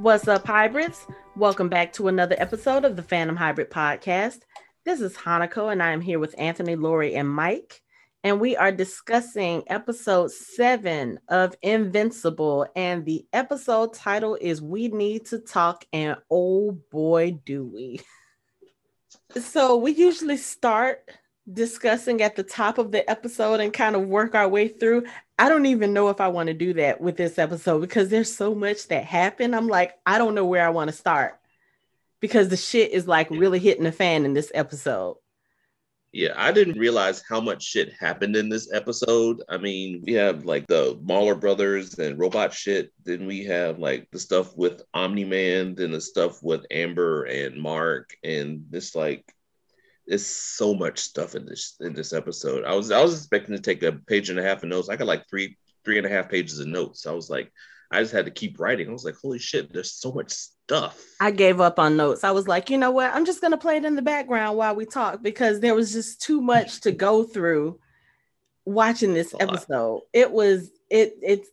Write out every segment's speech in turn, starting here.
What's up, hybrids? Welcome back to another episode of the Phantom Hybrid Podcast. This is Hanako, and I am here with Anthony, Lori, and Mike. And we are discussing episode seven of Invincible. And the episode title is We Need to Talk, and oh boy, do we. So we usually start discussing at the top of the episode and kind of work our way through. I don't even know if I want to do that with this episode because there's so much that happened. I'm like, I don't know where I want to start because the shit is like really hitting the fan in this episode. Yeah, I didn't realize how much shit happened in this episode. I mean, we have like the Mauler brothers and robot shit. Then we have like the stuff with Omni Man, then the stuff with Amber and Mark, and this like there's so much stuff in this in this episode. I was I was expecting to take a page and a half of notes. I got like three three and a half pages of notes. I was like, I just had to keep writing. I was like, holy shit, there's so much stuff. I gave up on notes. I was like, you know what? I'm just gonna play it in the background while we talk because there was just too much to go through watching this episode. It was it it's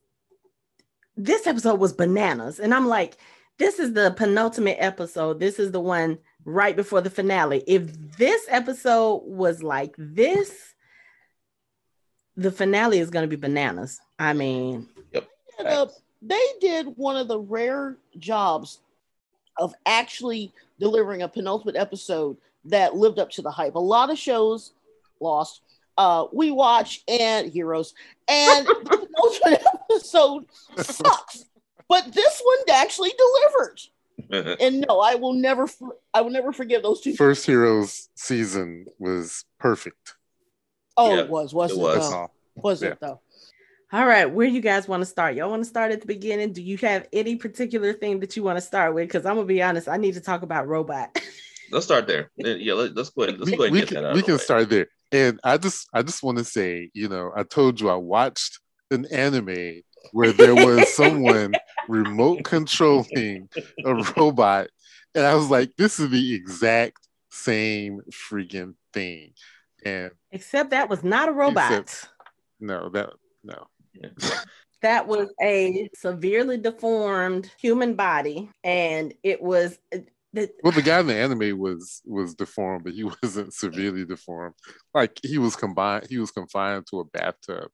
this episode was bananas. And I'm like, this is the penultimate episode. This is the one right before the finale. If this episode was like this, the finale is going to be bananas. I mean, yep. Uh, they did one of the rare jobs of actually delivering a penultimate episode that lived up to the hype. A lot of shows lost. Uh, we watch and heroes, and the penultimate episode sucks. But this one actually delivered. and no, I will never, I will never forgive those two. First Heroes season was perfect. Oh, yeah, it was, wasn't it? Uh-huh. Was, it, though? was yeah. it though? All right, where you guys want to start? Y'all want to start at the beginning? Do you have any particular thing that you want to start with? Because I'm gonna be honest, I need to talk about robot. let's start there. Yeah, let, us go ahead. Let's we, go ahead. We can, we can start there. And I just, I just want to say, you know, I told you I watched an anime where there was someone remote controlling a robot. And I was like, this is the exact same freaking thing. And except that was not a robot. Except, no, that no. that was a severely deformed human body, and it was. Uh, the, well, the guy in the anime was was deformed, but he wasn't severely deformed. Like he was combined, he was confined to a bathtub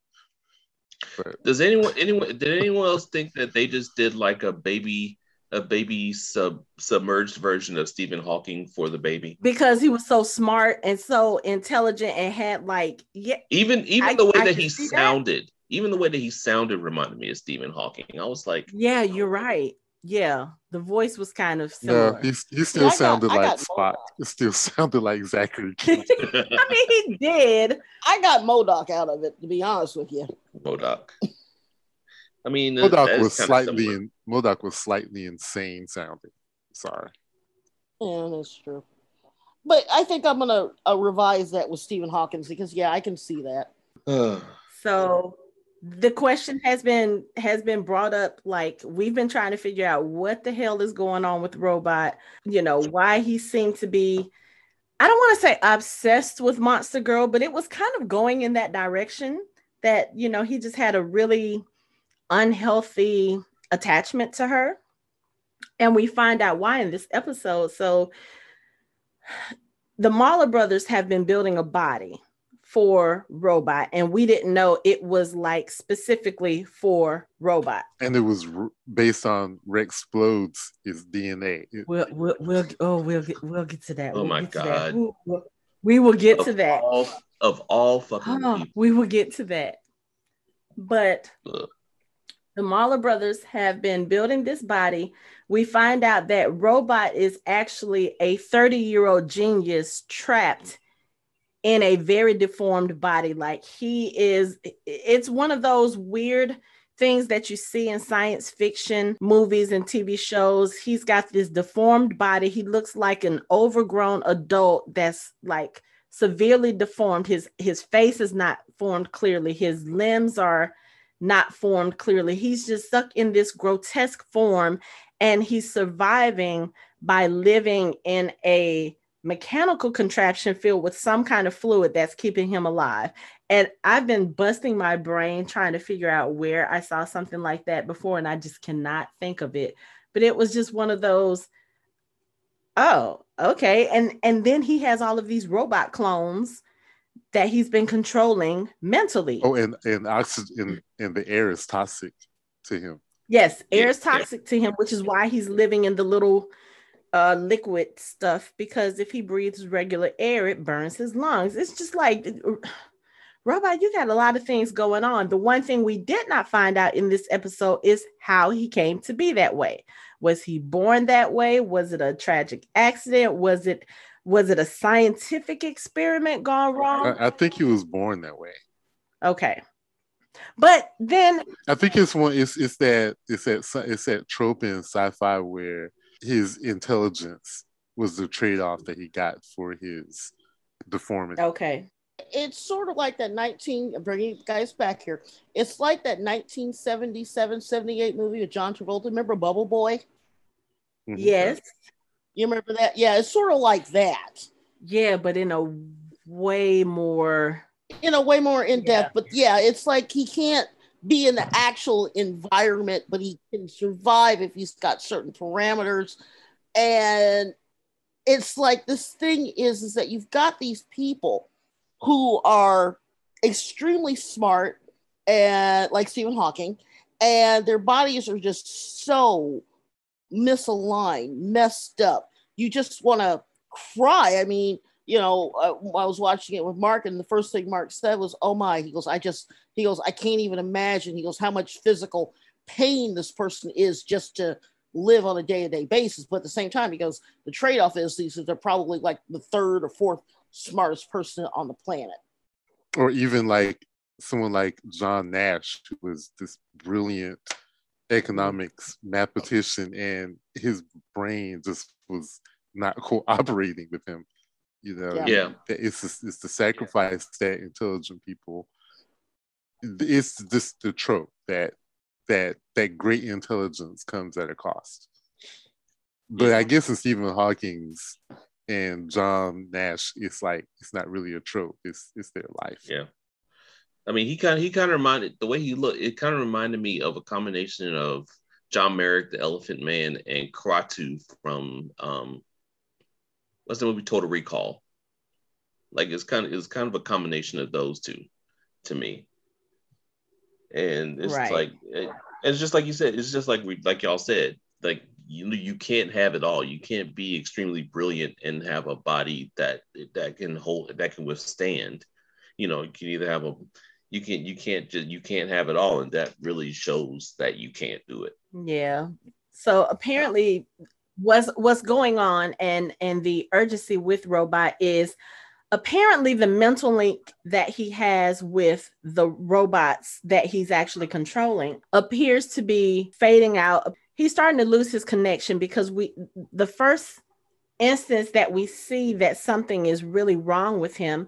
but. Does anyone anyone did anyone else think that they just did like a baby a baby sub submerged version of Stephen Hawking for the baby because he was so smart and so intelligent and had like yeah even even I, the way I that he sounded that. even the way that he sounded reminded me of Stephen Hawking. I was like, yeah, you're right yeah, the voice was kind of similar. Yeah, he, he still sounded got, like Spot. It still sounded like Zachary. I mean, he did. I got MODOK out of it, to be honest with you. MODOK. I mean, MODOK was slightly in, MODOK was slightly insane sounding. Sorry. Yeah, that's true. But I think I'm gonna uh, revise that with Stephen Hawkins because yeah, I can see that. so the question has been has been brought up like we've been trying to figure out what the hell is going on with robot you know why he seemed to be i don't want to say obsessed with monster girl but it was kind of going in that direction that you know he just had a really unhealthy attachment to her. And we find out why in this episode. So the Mauler brothers have been building a body for robot and we didn't know it was like specifically for robot. And it was r- based on rex explodes his dna we'll, we'll, we'll oh we'll get we'll get to that. Oh we'll my god. We'll, we will get of to that. all, of all fucking oh, we will get to that. But Ugh. the Mauler brothers have been building this body. We find out that robot is actually a 30 year old genius trapped in a very deformed body. Like he is, it's one of those weird things that you see in science fiction movies and TV shows. He's got this deformed body. He looks like an overgrown adult that's like severely deformed. His his face is not formed clearly. His limbs are not formed clearly. He's just stuck in this grotesque form and he's surviving by living in a mechanical contraption filled with some kind of fluid that's keeping him alive. And I've been busting my brain trying to figure out where I saw something like that before, and I just cannot think of it. but it was just one of those oh okay and and then he has all of these robot clones that he's been controlling mentally Oh, and and oxygen and the air is toxic to him. yes air is Yeah, yeah. toxic to him which is why he's living in the little uh liquid stuff because if he breathes regular air it burns his lungs. It's just like robot you got a lot of things going on. The one thing we did not find out in this episode is how he came to be that way. Was he born that way? Was it a tragic accident? Was it was it a scientific experiment gone wrong? I, I think he was born that way. okay. But then I think it's one. It's it's that it's that it's that trope in sci-fi where his intelligence was the trade-off that he got for his deformity. okay It's sort of like that 19, I'm bringing guys back here. It's like that 1977 78 movie with John Travolta. Remember Bubble Boy? Mhm. yes You remember that? Yeah, it's sort of like that yeah but in a way more in a way more in depth. But yeah, it's like he can't be in the actual environment, but he can survive if he's got certain parameters. And it's like this thing is is that you've got these people who are extremely smart and like Stephen Hawking, and their bodies are just so misaligned, messed up. You just want to cry. I mean, you know, uh, I was watching it with Mark, and the first thing Mark said was, "Oh my!" He goes, "I just," he goes, "I can't even imagine." He goes, "How much physical pain this person is just to live on a day-to-day basis." But at the same time, he goes, "The trade-off is these are probably like the third or fourth smartest person on the planet." Or even like someone like John Nash, who was this brilliant economics mathematician, and his brain just was not cooperating with him. You know, Yeah. Yeah. it's the, it's the sacrifice that intelligent people. It's just the trope that that that great intelligence comes at a cost. But I guess in Stephen Hawking's and John Nash, it's like it's not really a trope. It's it's their life. Yeah. I mean, he kind of he kind of reminded the way he looked. It kind of reminded me of a combination of John Merrick, the Elephant Man, and Kuato from um, what's the movie Total Recall. Like it's kind of it's kind of a combination of those two, to me. And it's Right. like it, it's just like you said. It's just like we like y'all said. Like you you can't have it all. You can't be extremely brilliant and have a body that that can hold that can withstand. You know, you can either have a you can't you can't just you can't have it all, and that really shows that you can't do it. Yeah. So apparently what's what's going on and and the urgency with robot is apparently the mental link that he has with the robots that he's actually controlling appears to be fading out. He's starting to lose his connection because we the first instance that we see that something is really wrong with him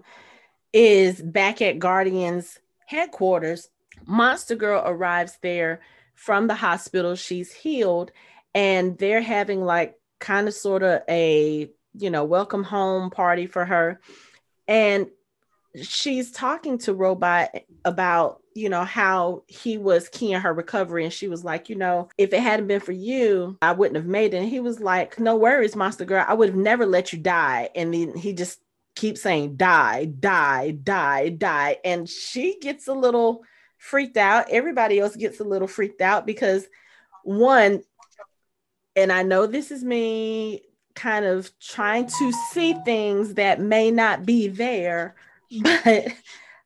is back at Guardians headquarters. Monster Girl arrives there from the hospital. She's healed, and they're having like kind of sort of a you know welcome home party for her. And she's talking to Robot about you know how he was key in her recovery, and she was like, you know, if it hadn't been for you, I wouldn't have made it. And he was like, no worries, Monster Girl, I would have never let you die. And then he just keeps saying die, die, die, die, and she gets a little freaked out. Everybody else gets a little freaked out because one, and I know this is me kind of trying to see things that may not be there, but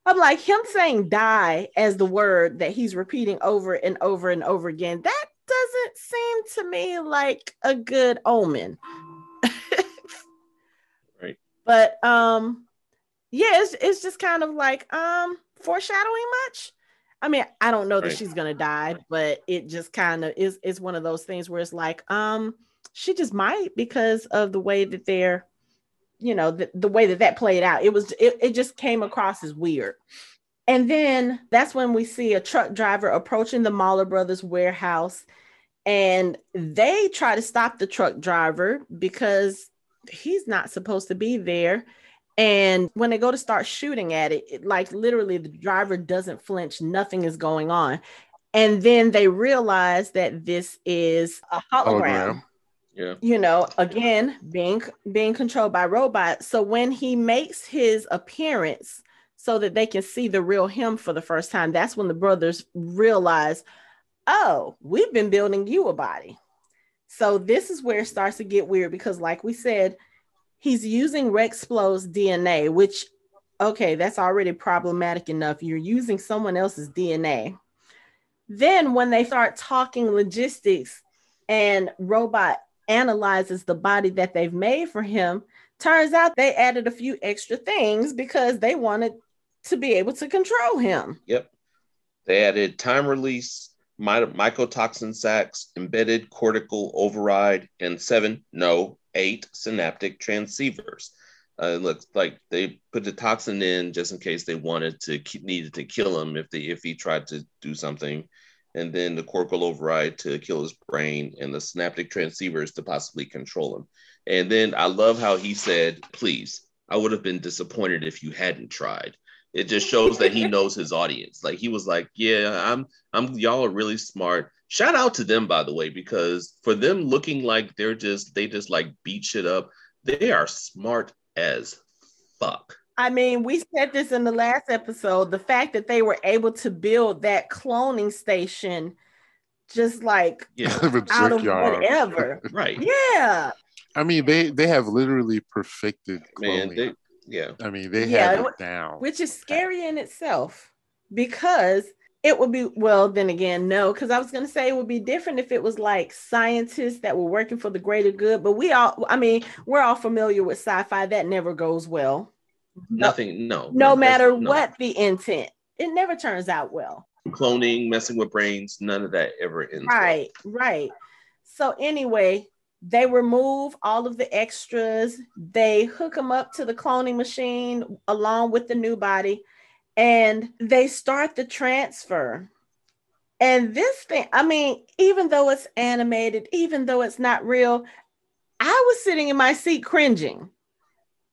I'm like him saying die as the word that he's repeating over and over and over again. That doesn't seem to me like a good omen. Right. But um yeah, it's, it's just kind of like um foreshadowing much. I mean, I don't know that Right. she's gonna die, but it just kind of is is one of those things where it's like, um, she just might because of the way that they're, you know, the, the way that that played out. It was it, it just came across as weird. And then that's when we see a truck driver approaching the Mauler Brothers warehouse, and they try to stop the truck driver because he's not supposed to be there. And when they go to start shooting at it, it, like literally the driver doesn't flinch, nothing is going on. And then they realize that this is a hologram. hologram. Yeah. You know, again, being being controlled by robots. So when he makes his appearance so that they can see the real him for the first time, that's when the brothers realize, oh, we've been building you a body. So this is where it starts to get weird because, like we said, he's using Rex Splode's DNA, which okay, that's already problematic enough. You're using someone else's DNA. Then when they start talking logistics and robot analyzes the body that they've made for him, turns out they added a few extra things because they wanted to be able to control him. Yep. They added time release, my, mycotoxin sacs, embedded cortical override, and seven, no, eight synaptic transceivers. Uh, it looks like they put the toxin in just in case they wanted to needed to kill him if they if he tried to do something, and then the cortical override to kill his brain, and the synaptic transceivers to possibly control him. And then I love how he said, "Please, I would have been disappointed if you hadn't tried." It just shows that he knows his audience. Like he was like, "Yeah, I'm, I'm, y'all are really smart." Shout out to them, by the way, because for them looking like they're just they just like beat shit up, they are smart as fuck. I mean, we said this in the last episode. The fact that they were able to build that cloning station just like Yeah. out of Junkyard. whatever. Right. yeah. I mean, they they have literally perfected Man, cloning. they, yeah. I mean, they Yeah, have it it down. Which is scary in itself because it would be, well, then again, no, because I was going to say it would be different if it was like scientists that were working for the greater good. But we all, I mean, we're all familiar with sci fi. That never goes well. Nothing, no. No That's- matter no. what the intent, it never turns out well. Cloning, messing with brains, none of that ever ends. well. Right, right. So anyway, they remove all of the extras. They hook them up to the cloning machine along with the new body, and they start the transfer. And this thing, I mean, even though it's animated, even though it's not real, I was sitting in my seat cringing.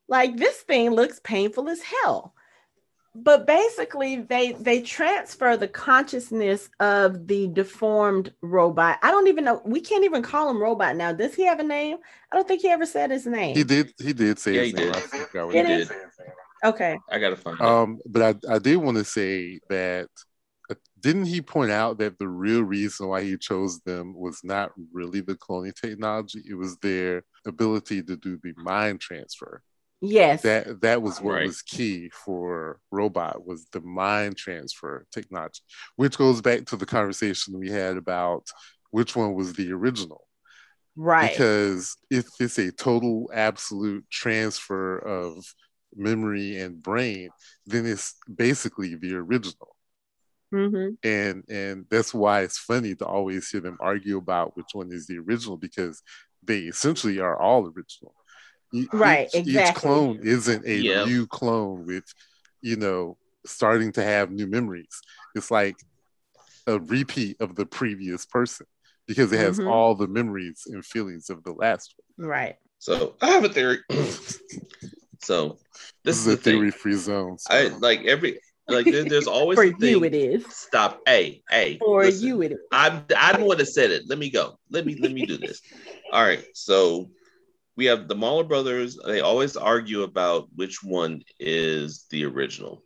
Like this thing looks painful as hell but basically they they transfer the consciousness of the deformed robot i don't even know we can't even call him robot now does he have a name i don't think he ever said his name He did. He did say Yeah, his he name. did. I forgot what He It he is- did. Okay I gotta find it. Um, but I, I did want to say that uh, didn't he point out that the real reason why he chose them was not really the cloning technology; it was their ability to do the mind transfer. yes That that was what Right. was key for robot was the mind transfer technology, which goes back to the conversation we had about which one was the original. right Because if it's a total absolute transfer of memory and brain, then it's basically the original. hmm And and that's why it's funny to always hear them argue about which one is the original because they essentially are all original. E- Right, each, Each clone isn't a Yeah. new clone with, you know, starting to have new memories. It's like a repeat of the previous person because it has Mhm. all the memories and feelings of the last one. right So I have a theory. so This, this, is is a the thing. theory free zone. so- I like every like there, there's always for a thing. you it is Stop. Hey, hey. for listen. you it is I'm I'm the one that said it. Let me go. Let me let me do this. All right. So we have the Mauler brothers. They always argue about which one is the original.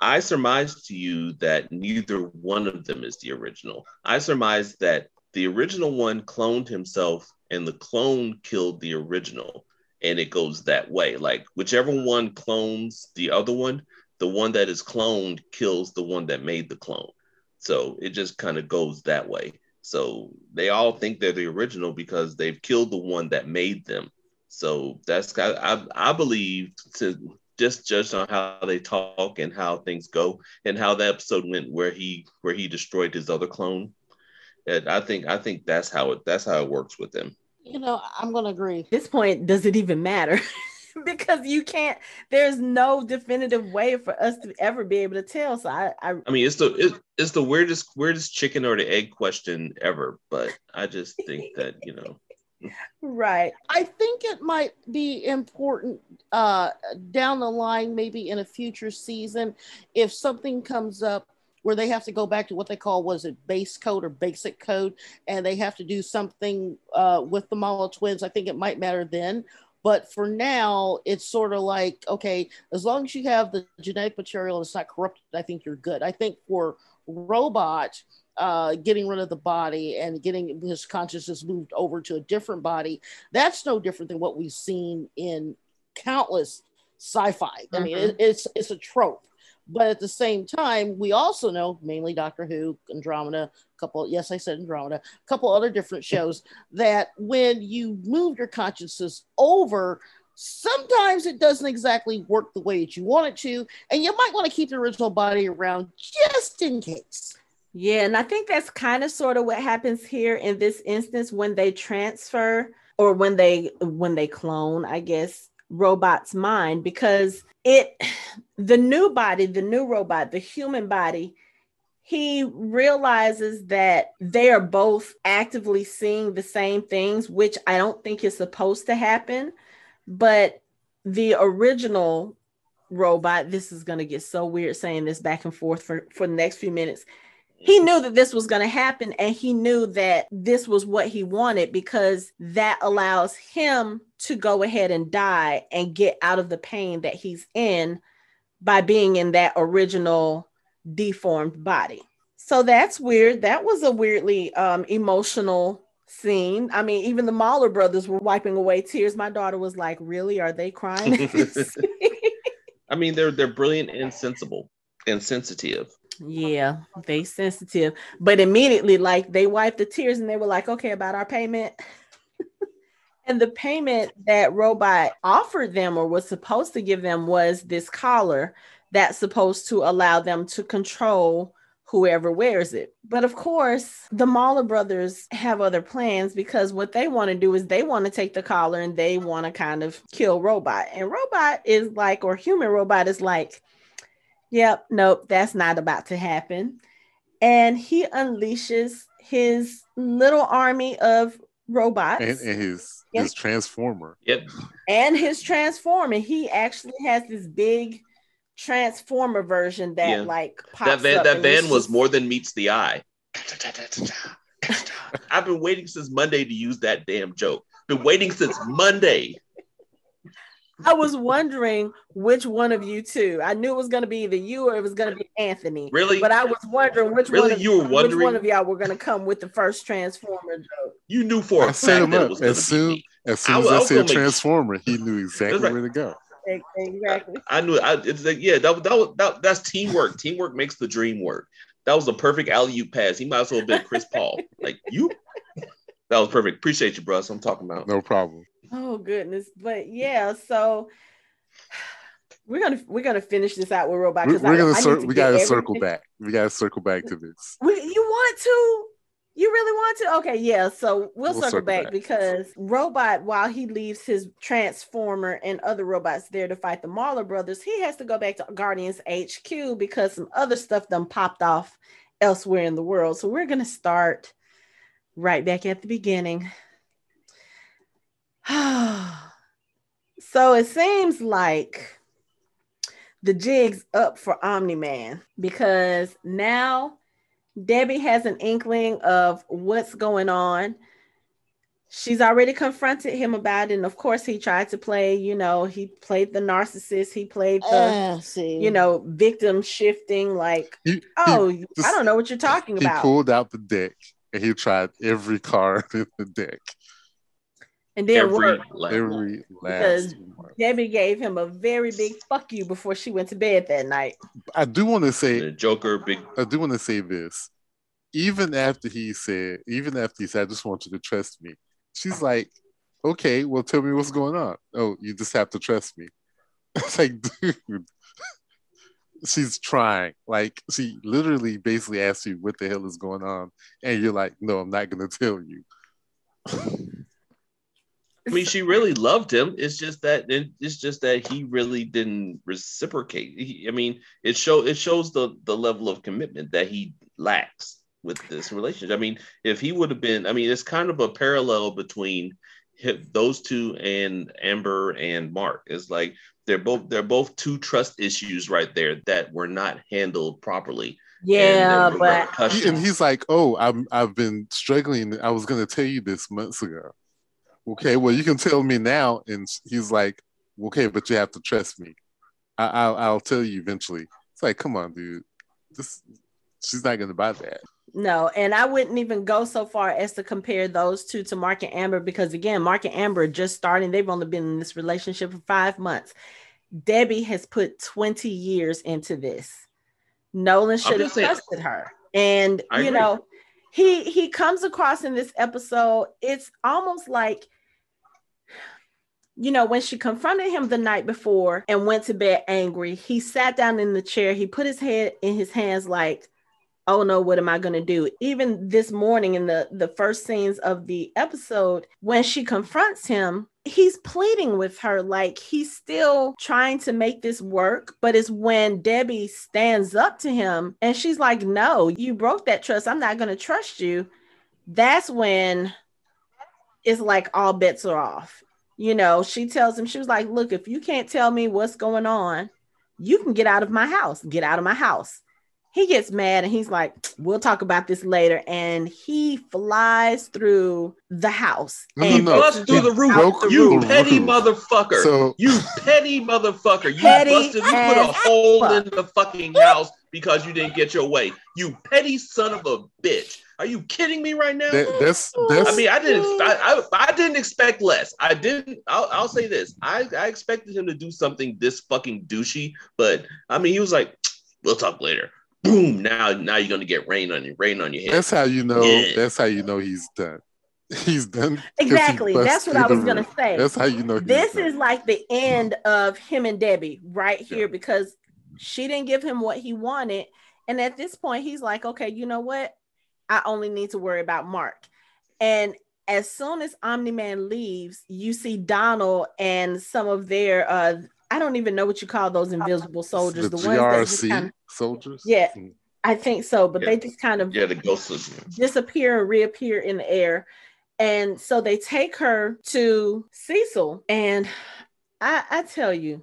I surmise to you that neither one of them is the original. I surmise that the original one cloned himself and the clone killed the original. And it goes that way. Like whichever one clones the other one, the one that is cloned kills the one that made the clone. So it just kind of goes that way. So they all think they're the original because they've killed the one that made them. So that's I, I, believe to just judge on how they talk and how things go and how the episode went where he where he destroyed his other clone. And I think I think that's how it that's how it works with them. You know, I'm going to agree. at this point does it even matter because you can't there's no definitive way for us to ever be able to tell so i, I I mean, it's the it, it's the weirdest weirdest chicken or the egg question ever. But I just think that you know right I think it might be important uh, down the line, maybe in a future season, if something comes up where they have to go back to what they call was it base code or basic code, and they have to do something uh, with the Mauler twins. I think it might matter then. But for now, it's sort of like okay, as long as you have the genetic material and it's not corrupted, I think you're good. I think for robot, uh, getting rid of the body and getting his consciousness moved over to a different body, that's no different than what we've seen in countless sci-fi. Mm-hmm. I mean, it, it's it's a trope. But at the same time, we also know, mainly Doctor Who, Andromeda, a couple, yes, I said Andromeda, a couple other different shows, that when you move your consciousness over, sometimes it doesn't exactly work the way that you want it to. And you might want to keep the original body around just in case. Yeah, and I think that's kind of sort of what happens here in this instance when they transfer or when they when they clone, I guess, robot's mind because it the new body, the new robot, the human body, he realizes that they are both actively seeing the same things, which I don't think is supposed to happen. But the original robot, this is going to get so weird saying this back and forth for, for the next few minutes he knew that this was going to happen and he knew that this was what he wanted because that allows him to go ahead and die and get out of the pain that he's in by being in that original deformed body. So that's weird. That was a weirdly um, emotional scene. I mean, even the Mauler brothers were wiping away tears. My daughter was like, "Really? Are they crying?" I mean, they're they're brilliant and sensible and sensitive. Yeah, they sensitive. But immediately, like they wiped the tears and they were like, okay, about our payment. and the payment that robot offered them or was supposed to give them was this collar that's supposed to allow them to control whoever wears it. But of course, the Mauler brothers have other plans because what they want to do is they want to take the collar and they want to kind of kill robot. And robot is like, or human robot is like, Yep, nope, that's not about to happen. And he unleashes his little army of robots and, and his yep. his transformer. Yep. And his transformer. He actually has this big transformer version that yeah. like that van, that van was just... more than meets the eye. I've been waiting since Monday to use that damn joke. Been waiting since Monday. I was wondering which one of you two. I knew it was going to be either you or it was going to be Anthony. Really? But I was wondering which really? one. Of, you were wondering which one of y'all were going to come with the first Transformer joke. You knew for a fact that it was as soon as soon as I, I said Transformer, he knew exactly right. where to go. Exactly. I, I knew. I, it's like yeah, that, that was that, that's teamwork. teamwork makes the dream work. That was a perfect alley oop pass. He might as well have been Chris Paul. Like you. That was perfect. Appreciate you, bro. I'm talking about. No problem. Oh goodness, but yeah, so we're gonna we're gonna finish this out with robot. We're, we're I, gonna cir- we gotta circle back. We gotta circle back to this. We, you want to? You really want to? Okay, yeah. So we'll, we'll circle, circle back, back, because Robot, while he leaves his Transformer and other robots there to fight the Mauler brothers, he has to go back to Guardians HQ because some other stuff done popped off elsewhere in the world. So we're gonna start right back at the beginning. so it seems like the jig's up for Omni Man because now Debbie has an inkling of what's going on. She's already confronted him about it. And of course, he tried to play, you know, he played the narcissist, he played the, uh, you know, victim shifting, like, he, oh, he, I don't know what you're talking he about. He pulled out the deck and he tried every card in the deck and then every, every because Debbie gave him a very big fuck you before she went to bed that night. I do want to say the Joker big. I do want to say this. Even after he said, even after he said, "I just want you to trust me," she's like, "Okay, well, tell me what's going on." Oh, you just have to trust me. It's like, dude. She's trying. Like she literally basically asks you what the hell is going on, and you're like, "No, I'm not going to tell you." I mean, she really loved him. It's just that it's just that he really didn't reciprocate. He, I mean, it show it shows the the level of commitment that he lacks with this relationship. I mean, if he would have been, I mean, it's kind of a parallel between those two and Amber and Mark. It's like they're both they're both two trust issues right there that were not handled properly. Yeah, the but and he's like, "Oh, I'm I've been struggling. I was going to tell you this months ago." Okay, well, you can tell me now. And he's like, "Okay, but you have to trust me. I, I'll I'll tell you eventually." It's like, come on, dude. This she's not going to buy that. No, and I wouldn't even go so far as to compare those two to Mark and Amber because again, Mark and Amber are just starting. They've only been in this relationship for five months. Debbie has put 20 years into this. Nolan should have just saying- trusted her. And I you agree. know, he he comes across in this episode, it's almost like you know, when she confronted him the night before and went to bed angry, he sat down in the chair, he put his head in his hands like oh no what am i going to do? Even this morning in the the first scenes of the episode when she confronts him he's pleading with her like he's still trying to make this work but it's when debbie stands up to him and she's like no you broke that trust. I'm not going to trust you. That's when it's like all bets are off you know she tells him she was like look if you can't tell me what's going on you can get out of my house get out of my house he gets mad and he's like, We'll talk about this later. And he flies through the house. No, and no, no. Bust through the roof. broke You the petty roof. motherfucker. So you petty motherfucker. You Petty busted. You put a hole fuck. in the fucking house because you didn't get your way. You petty son of a bitch. Are you kidding me right now? that, that's that's I mean, I didn't. I, I, I didn't expect less. I didn't. I'll, I'll say this. I, I expected him to do something this fucking douchey, but I mean, he was like, "We'll talk later." Boom! Now, now you're gonna get rain on you, rain on your head. that's how you know. Yeah. That's how you know he's done. He's done. exactly. bust That's what I was the gonna roof. say. That's how you know. He's this done. is like the end of him and Debbie right here Yeah. because she didn't give him what he wanted. And at this point, he's like, okay, you know what? I only need to worry about Mark. And as soon as Omni Man leaves, you see Donald and some of their uh I don't even know what you call those invisible soldiers, the, the, ones GRC kind of, soldiers. Yeah. Mm. I think so, but Yeah. they just kind of yeah, the ghosts of disappear and reappear in the air. And so they take her to Cecil. And I, I tell you,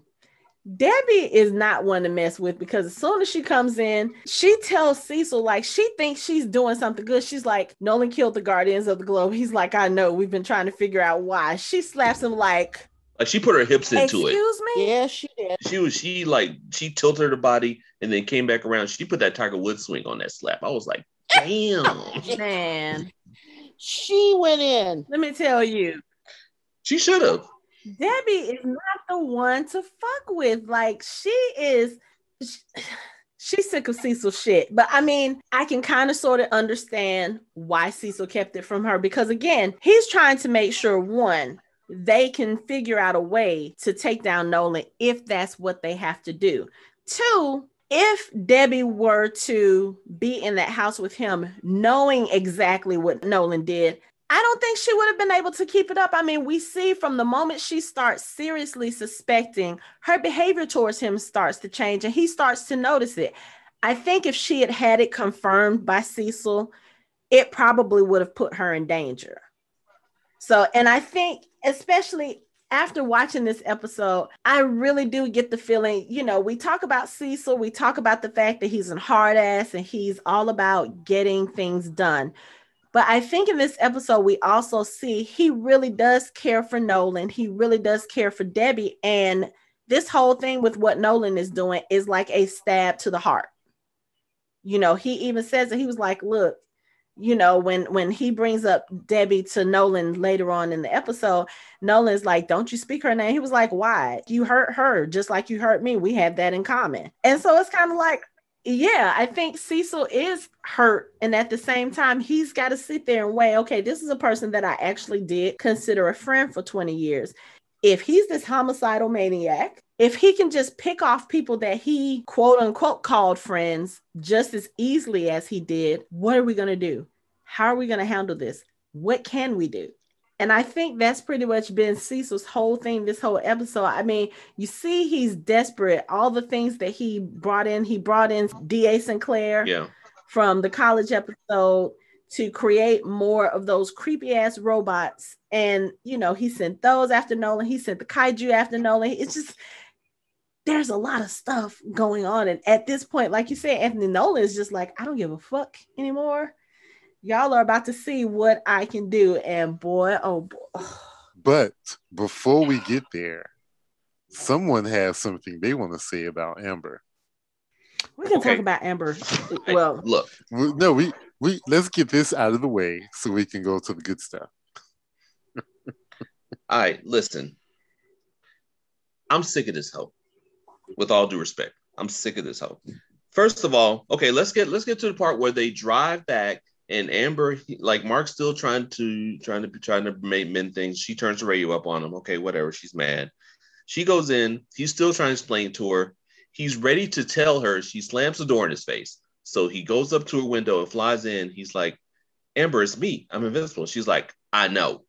Debbie is not one to mess with because as soon as she comes in, she tells Cecil, like, she thinks she's doing something good. She's like, Nolan killed the Guardians of the Globe. He's like, I know. We've been trying to figure out why. She slaps him, like, like she put her hips into it. Excuse me? Yeah, she did. She was she like she tilted her body and then came back around. She put that Tiger Woods swing on that slap. I was like, damn. Man, She went in. let me tell you. she should have. Debbie is not the one to fuck with. Like she is, sh- she's sick of Cecil shit. But I mean, I can kind of sort of understand why Cecil kept it from her because again, he's trying to make sure one, they can figure out a way to take down Nolan if that's what they have to do. Two, if Debbie were to be in that house with him, knowing exactly what Nolan did, I don't think she would have been able to keep it up. I mean, we see from the moment she starts seriously suspecting, her behavior towards him starts to change and he starts to notice it. I think if she had had it confirmed by Cecil, it probably would have put her in danger. So, and I think, especially after watching this episode, I really do get the feeling, you know, we talk about Cecil, we talk about the fact that he's a hard ass and he's all about getting things done. But I think in this episode, we also see he really does care for Nolan. He really does care for Debbie. And this whole thing with what Nolan is doing is like a stab to the heart. You know, he even says that he was like, look, you know, when when he brings up Debbie to Nolan later on in the episode, Nolan's like, "Don't you speak her name?" He was like, "Why? You hurt her just like you hurt me. We have that in common." And so it's kind of like, yeah, I think Cecil is hurt, and at the same time, he's got to sit there and weigh. Okay, this is a person that I actually did consider a friend for twenty years. If he's this homicidal maniac, if he can just pick off people that he quote unquote called friends just as easily as he did, what are we going to do? How are we going to handle this? What can we do? And I think that's pretty much been Cecil's whole thing this whole episode. I mean, you see, he's desperate. All the things that he brought in, he brought in D.A. Sinclair Yeah. from the college episode to create more of those creepy ass robots. And, you know, he sent those after Nolan. He sent the kaiju after Nolan. It's just, there's a lot of stuff going on. And at this point, like you said, Anthony Nolan is just like, I don't give a fuck anymore. Y'all are about to see what I can do. And boy, oh boy. But before we get there, someone has something they want to say about Amber. We can Okay. talk about Amber. Well, Look, No, we we let's get this out of the way so we can go to the good stuff. all right, listen. I'm sick of this hoe. With all due respect, I'm sick of this hoe. First of all, okay, let's get let's get to the part where they drive back and Amber, like Mark's still trying to trying to be trying to make men things. She turns the radio up on him. Okay, whatever. She's mad. She goes in. He's still trying to explain to her. He's ready to tell her. She slams the door in his face. So he goes up to her window and flies in. He's like, Amber, it's me. I'm invincible. She's like, I know.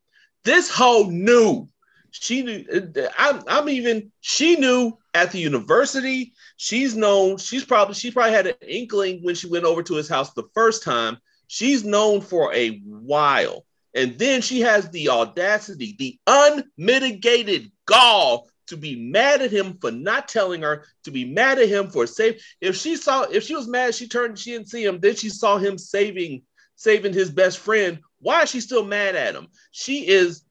This whole knew. She knew. Uh, I'm, I'm even. She knew at the university. She's known. She's probably. She probably had an inkling when she went over to his house the first time. She's known for a while, and then she has the audacity, the unmitigated gall to be mad at him for not telling her. To be mad at him for save. If she saw, if she was mad, she turned. She didn't see him. Then she saw him saving, saving his best friend. Why is she still mad at him? She is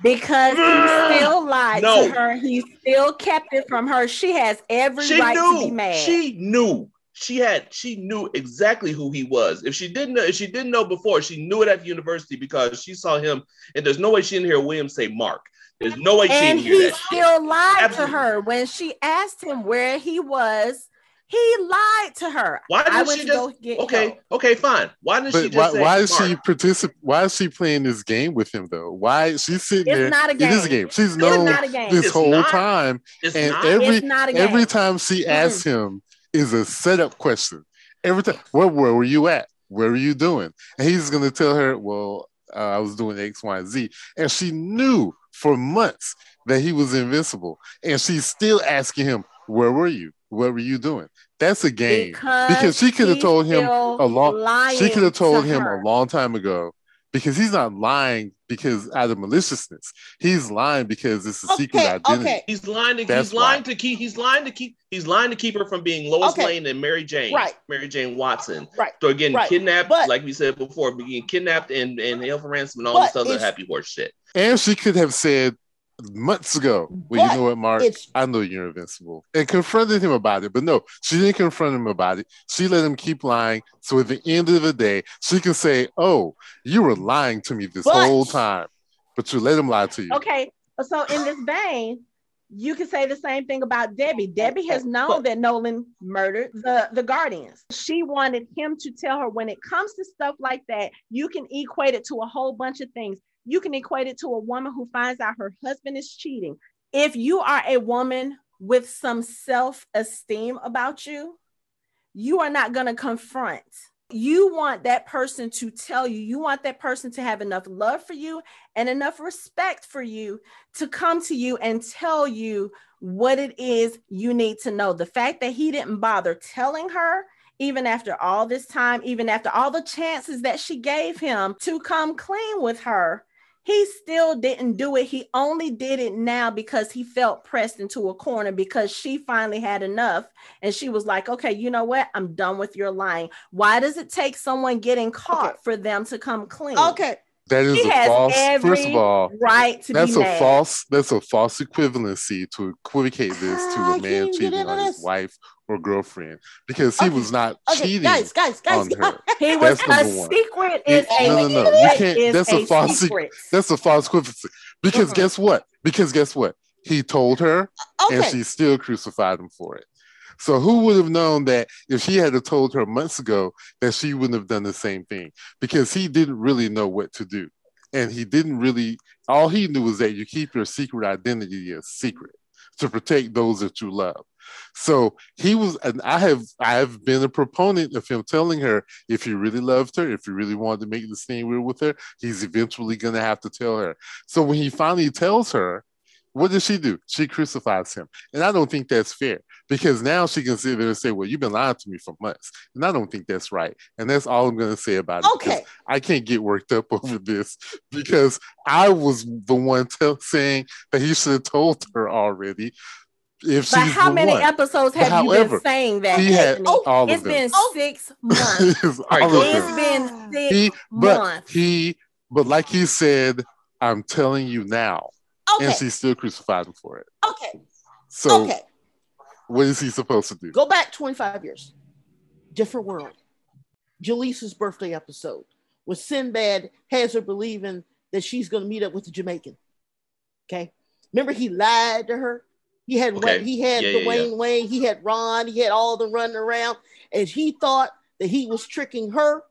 because he still lied No. to her. He still kept it from her. She has every she right knew. to be mad. She knew. She had. She knew exactly who he was. If she didn't know, if she didn't know before, she knew it at the university because she saw him. And there's no way she didn't hear William say Mark. There's no way she and didn't hear that. he that. still lied Absolutely. to her when she asked him where he was. He lied to her. Why didn't she just? go get Okay, help. okay, fine. Why didn't she But just why, say why is she Mark? particip- Why is she playing this game with him though? Why is she sitting there? It's not a game. It is a game. game. She's It's known game. this It's whole not. time, It's and not. every it's not a game. every time she asks him is a setup question. Every time, where, where were you at? Where were you doing? And he's gonna tell her, well, uh, I was doing X, Y, and Z, and she knew for months that he was invincible, and she's still asking him, where were you? What were you doing? That's a game. Because she could have told him a long- She could have told to him her. a long time ago because he's not lying because out of maliciousness. He's lying because it's a secret identity. okay. He's lying to That's he's lying why. to keep he's lying to keep he's lying to keep her from being Lois Okay. Lane and Mary Jane. Right. Mary Jane Watson. Right. So again, Right. kidnapped, But- like we said before, being kidnapped and, and held for ransom and all this other happy horse shit. And she could have said months ago, well, But you know what, Mark? I know you're invincible. And confronted him about it. But no, she didn't confront him about it. She let him keep lying. So at the end of the day, she can say, Oh, you were lying to me this But- whole time. But you let him lie to you. Okay, so in this vein, you can say the same thing about Debbie. Debbie has known that Nolan murdered the, the Guardians. She wanted him to tell her when it comes to stuff like that, you can equate it to a whole bunch of things. You can equate it to a woman who finds out her husband is cheating. If you are a woman with some self esteem about you, you are not going to confront. You want that person to tell you, you want that person to have enough love for you and enough respect for you to come to you and tell you what it is you need to know. The fact that he didn't bother telling her, even after all this time, even after all the chances that she gave him to come clean with her, he still didn't do it. He only did it now because he felt pressed into a corner because she finally had enough. And she was like, okay, you know what? I'm done with your lying. Why does it take someone getting caught Okay. for them to come clean? okay. That is She a false. First of all, right to that's a mad. false. That's a false equivalency to equivocate this to I a man cheating on his wife or girlfriend because he Okay, was not Okay, cheating guys, guys, guys. on her. He was That's a one. secret. You- Is a no, no, no. You secret can't- that's a false secret. That's a false equivalency because Mhm. guess what? Because guess what? He told her, and she still crucified him for it. So who would have known that if she had told her months ago that she wouldn't have done the same thing? Because he didn't really know what to do. And he didn't really all he knew was that you keep your secret identity a secret to protect those that you love. So he was and I have I have been a proponent of him telling her if he really loved her, if he really wanted to make this thing real with her, he's eventually gonna have to tell her. So when he finally tells her, what does she do? She crucifies him. And I don't think that's fair because now she can sit there and say, Well, you've been lying to me for months. And I don't think that's right. And that's all I'm going to say about it. Okay. I can't get worked up over this because I was the one tell saying that he should have told her already. if But she's how many one. episodes But have you been saying that? he had Anthony? all it's of them. been Oh. six months. It's All right, all go of ahead. them. It's been six He, but he, but like he said, I'm telling you now, Okay. and she still crucified him for it. Okay. So okay. what is he supposed to do? Go back 25 years. Different world. Jaleesa's birthday episode, where Sinbad has her believing that she's going to meet up with the Jamaican. Okay. Remember, he lied to her. He had Okay. he had Yeah, yeah, Dwayne Wayne, he had Ron, he had all the running around, and he thought that he was tricking her.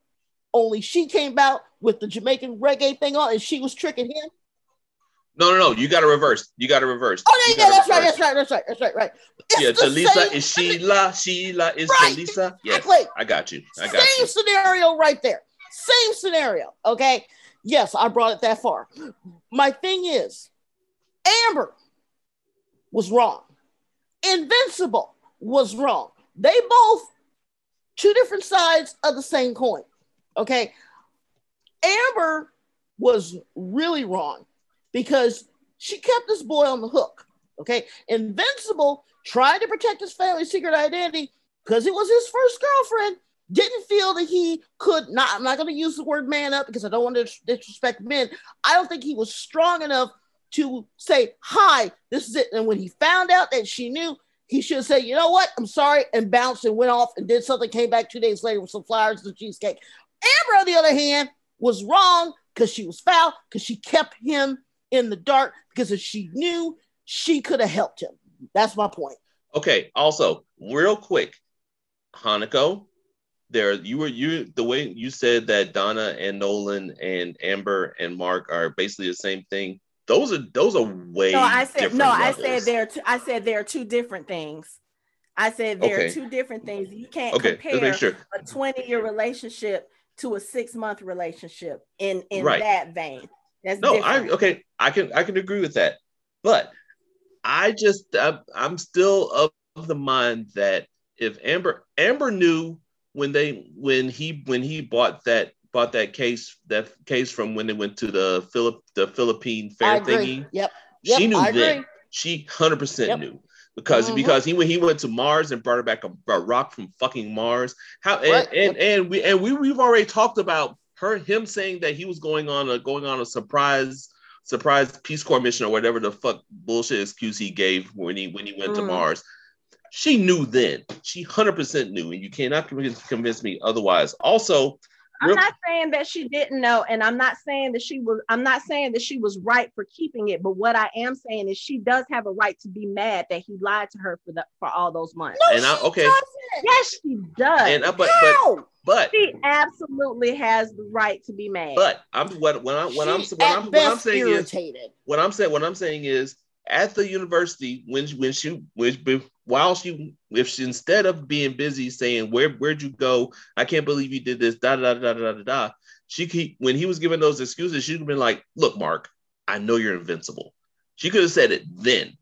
Only she came out with the Jamaican reggae thing on, and she was tricking him. No, no, no. You got to reverse. You got to reverse. Oh You yeah, yeah, that's right, that's right, that's right, that's right, right. It's Yeah, Talisa is Sheila. Sheila is Right, Talisa. Yes, exactly. I got you. I got Same you. scenario right there. Same scenario. Okay. Yes, I brought it that far. My thing is, Amber was wrong. Invincible was wrong. They both two different sides of the same coin. Okay. Amber was really wrong because she kept this boy on the hook. Okay. Invincible tried to protect his family's secret identity because it was his first girlfriend. Didn't feel that he could not. I'm not going to use the word man up because I don't want to disrespect men. I don't think he was strong enough to say, Hi, this is it. And when he found out that she knew, he should have said, You know what? I'm sorry, and bounced and went off and did something, came back two days later with some flowers and cheesecake. Amber, on the other hand, was wrong because she was foul, because she kept him in the dark, because if she knew, she could have helped him. That's my point. Okay. Also, real quick, Hanako, there you were you the way you said that Donna and Nolan and Amber and Mark are basically the same thing. Those are those are way. No, I said different no. I said there. Are two, I said there are two different things. I said there Okay. are two different things. You can't Okay, compare sure. a twenty-year relationship to a six-month relationship in in Right. that vein. That's No, different. I okay. I can I can agree with that, but I just I'm, I'm still of the mind that if Amber Amber knew when they when he when he bought that bought that case that case from when they went to the Philip the Philippine fair thingy, Yep. Yep. she knew I then. agree. She hundred percent knew because Mhm. because he when he went to Mars and brought her back a, a rock from fucking Mars. How and, and and we and we we've already talked about her him saying that he was going on a going on a surprise surprise Peace Corps mission or whatever the fuck bullshit excuse he gave when he when he went to Mm. Mars. She knew then. She hundred percent knew, and you cannot convince me otherwise. Also, I'm real- not saying that she didn't know, and I'm not saying that she was. I'm not saying that she was right for keeping it. But what I am saying is she does have a right to be mad that he lied to her for the for all those months. No, And I- she okay. doesn't. Yes, she does. and uh, but but How? but she absolutely has the right to be mad. but I'm what when I when I'm She, what at I'm what I'm best, saying is what I'm saying, what I'm saying is, at the university, when when she, when, while she, if she instead of being busy saying where where'd you go, I can't believe you did this, da da da da da da da, she keep when he was giving those excuses, she'd have been like, look, Mark, I know you're invincible. She could have said it then,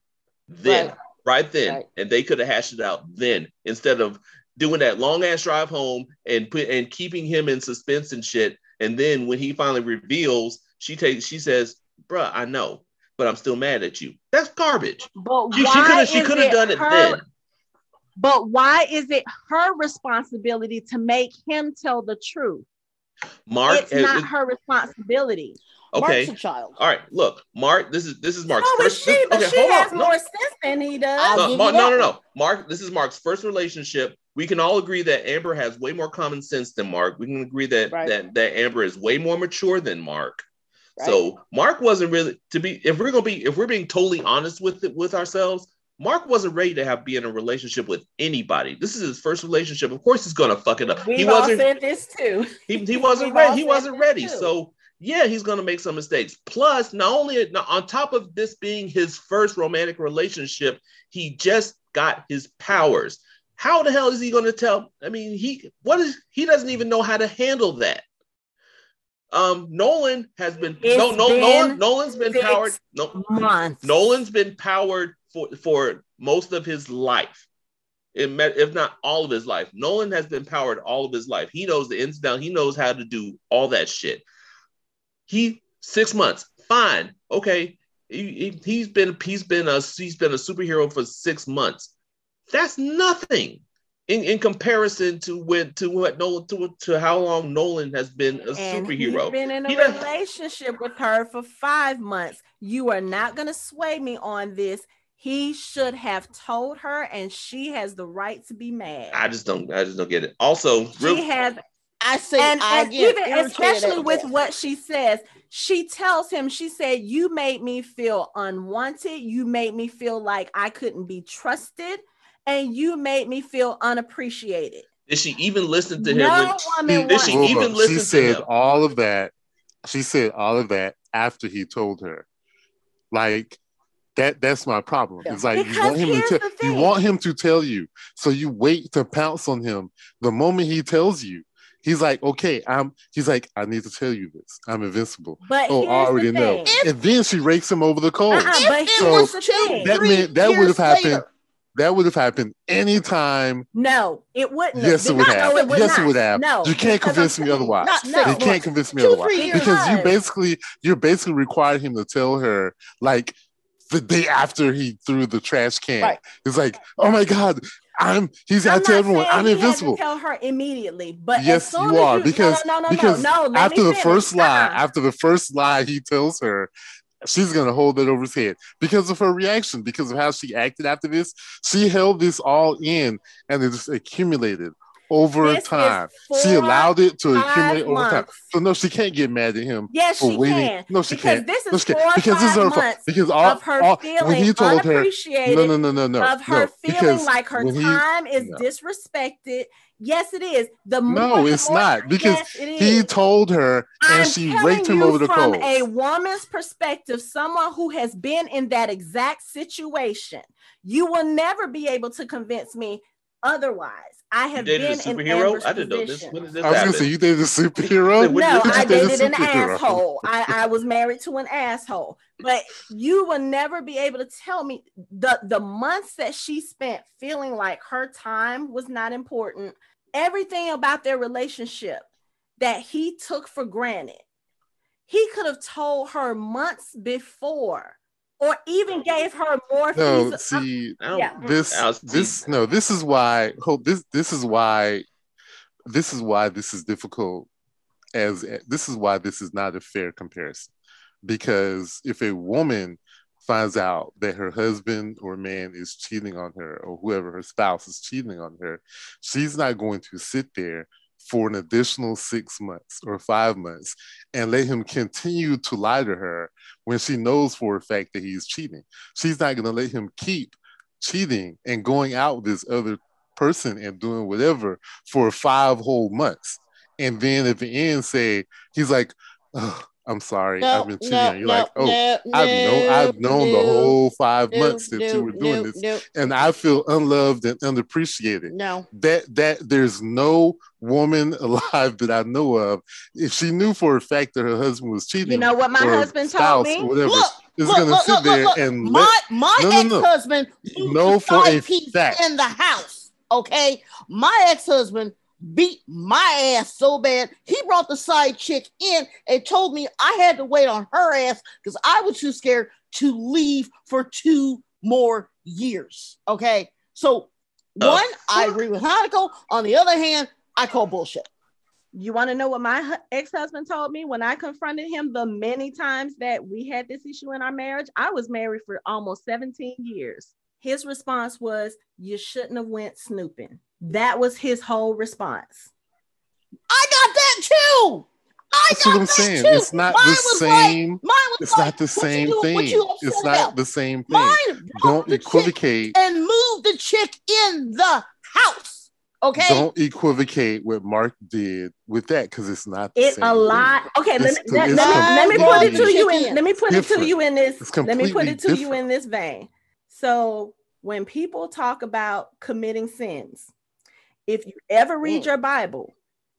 then, Right. right, then, Right. and they could have hashed it out then instead of doing that long ass drive home and put and keeping him in suspense and shit. And then when he finally reveals, she takes she says, "Bruh, I know, but I'm still mad at you." That's garbage. but She, she why could have she is could have done it her- then. But why is it her responsibility to make him tell the truth? Mark, it's not is- her responsibility. okay. Mark's a child. All right, look, Mark. This is this is Mark's No, but first. she, this- but okay, she hold has on. No, sense than he does. No, give Mark, no, no, no. Mark, this is Mark's first relationship. We can all agree that Amber has way more common sense than Mark. We can agree that Right. that that Amber is way more mature than Mark. Right. So Mark wasn't really to be. If we're gonna be, if we're being totally honest with it with ourselves, Mark wasn't ready to have be in a relationship with anybody. This is his first relationship. Of course, he's gonna fuck it up. We've he all wasn't. said this too. He, he wasn't ready. He wasn't ready. So yeah, he's gonna make some mistakes. Plus, not only on top of this being his first romantic relationship, he just got his powers. How the hell is he gonna tell? I mean, he what is he doesn't even know how to handle that. Um, Nolan has been no no been Nolan Nolan's been powered. No, Months. Nolan's been powered for for most of his life. If not all of his life. Nolan has been powered all of his life. He knows the ins and downs. He knows how to do all that shit. He six months, fine, okay. he, he, has been he's been a he's been a superhero for six months. That's nothing in, in comparison to when to what Nolan to, to how long Nolan has been a and superhero. He's been in a he relationship with her for five months. You are not gonna sway me on this. He should have told her, and she has the right to be mad. I just don't. I just don't get it. Also, she real- has. I say, and, I and even especially with what she says, she tells him, she said, "You made me feel unwanted. You made me feel like I couldn't be trusted, and you made me feel unappreciated." Did she even listen to him? No woman did she even listen? She said all of that. She said all of that after he told her, like that that's my problem. It's like because you want him to tell you want him to tell you. So you wait to pounce on him. The moment he tells you, he's like, okay, I'm he's like, I need to tell you this. I'm invincible. But oh, I already know. If, and then she rakes him over the coals. Uh-uh, so that meant that would have happened. That would have happened anytime. No, it wouldn't. Yes, it would have. it would yes, not. it would have. No, you can't convince me otherwise. Not, no, you can't convince me two, otherwise because you basically you're basically required him to tell her like the day after he threw the trash can. Right. It's like, oh my god, I'm. He's got to tell everyone I'm invincible. tell her immediately, but yes, you are you, because no, no, no, because no, no, after the first lie, after the first lie, he tells her. She's gonna hold it over his head because of her reaction, because of how she acted after this. She held this all in, and it just accumulated over this time. She allowed it to accumulate over time. So no, she can't get mad at him. Yes, she waiting. can. No, she because can't. This is no, she can't. because this is her fault. Because all, of her all, feeling when he told her, no, no, no, no, no, of her no, feeling like her time is disrespected. Yes, it is. The no, it's more, not because yes, he told her and I'm she raked him over the phone. from coals. a woman's perspective, someone who has been in that exact situation, you will never be able to convince me otherwise. I have been a superhero. I didn't know this. When did this I was gonna say you dated a superhero. no, I dated an asshole. I, I was married to an asshole. But you will never be able to tell me the the months that she spent feeling like her time was not important. Everything about their relationship that he took for granted. He could have told her months before or even gave her more. No, see, yeah. this, this, no, this is why. Hope this, this is why, this is why this is difficult. As this is why this is not a fair comparison, because if a woman finds out that her husband or man is cheating on her, or whoever her spouse is cheating on her, she's not going to sit there for an additional six months or five months and let him continue to lie to her when she knows for a fact that he's cheating. She's not going to let him keep cheating and going out with this other person and doing whatever for five whole months. And then at the end, say, he's like, I'm sorry, no, I've been cheating. No, You're no, like, oh, I've known, I've known the whole five months that you were doing this, and I feel unloved and unappreciated. No, that that there's no woman alive that I know of. If she knew for a fact that her husband was cheating, you know what my husband told me. Whatever, look, is look, gonna look, sit there and my let, my ex-husband no, for a fact in the house. Okay, my ex-husband beat my ass so bad. He brought the side chick in and told me I had to wait on her ass because I was too scared to leave for two more years. Okay. So, one, I agree with Hanako. On the other hand, I call bullshit. You want to know what my ex husband told me when I confronted him the many times that we had this issue in our marriage? I was married for almost 17 years. His response was, You shouldn't have went snooping. That was his whole response. I got that too. I That's what I'm saying. Too. It's not mine the same. Like, it's like, not the same you, thing. It's not about? the same thing. Mine Don't equivocate and move the chick in the house. Okay. Don't equivocate what Mark did with that because it's not. The It's a lot. Okay, let, let, let, let, me put it to you in. Let me put it to you in this. Let me put it to different. you in this vein. So when people talk about committing sins, if you ever read mm. your Bible,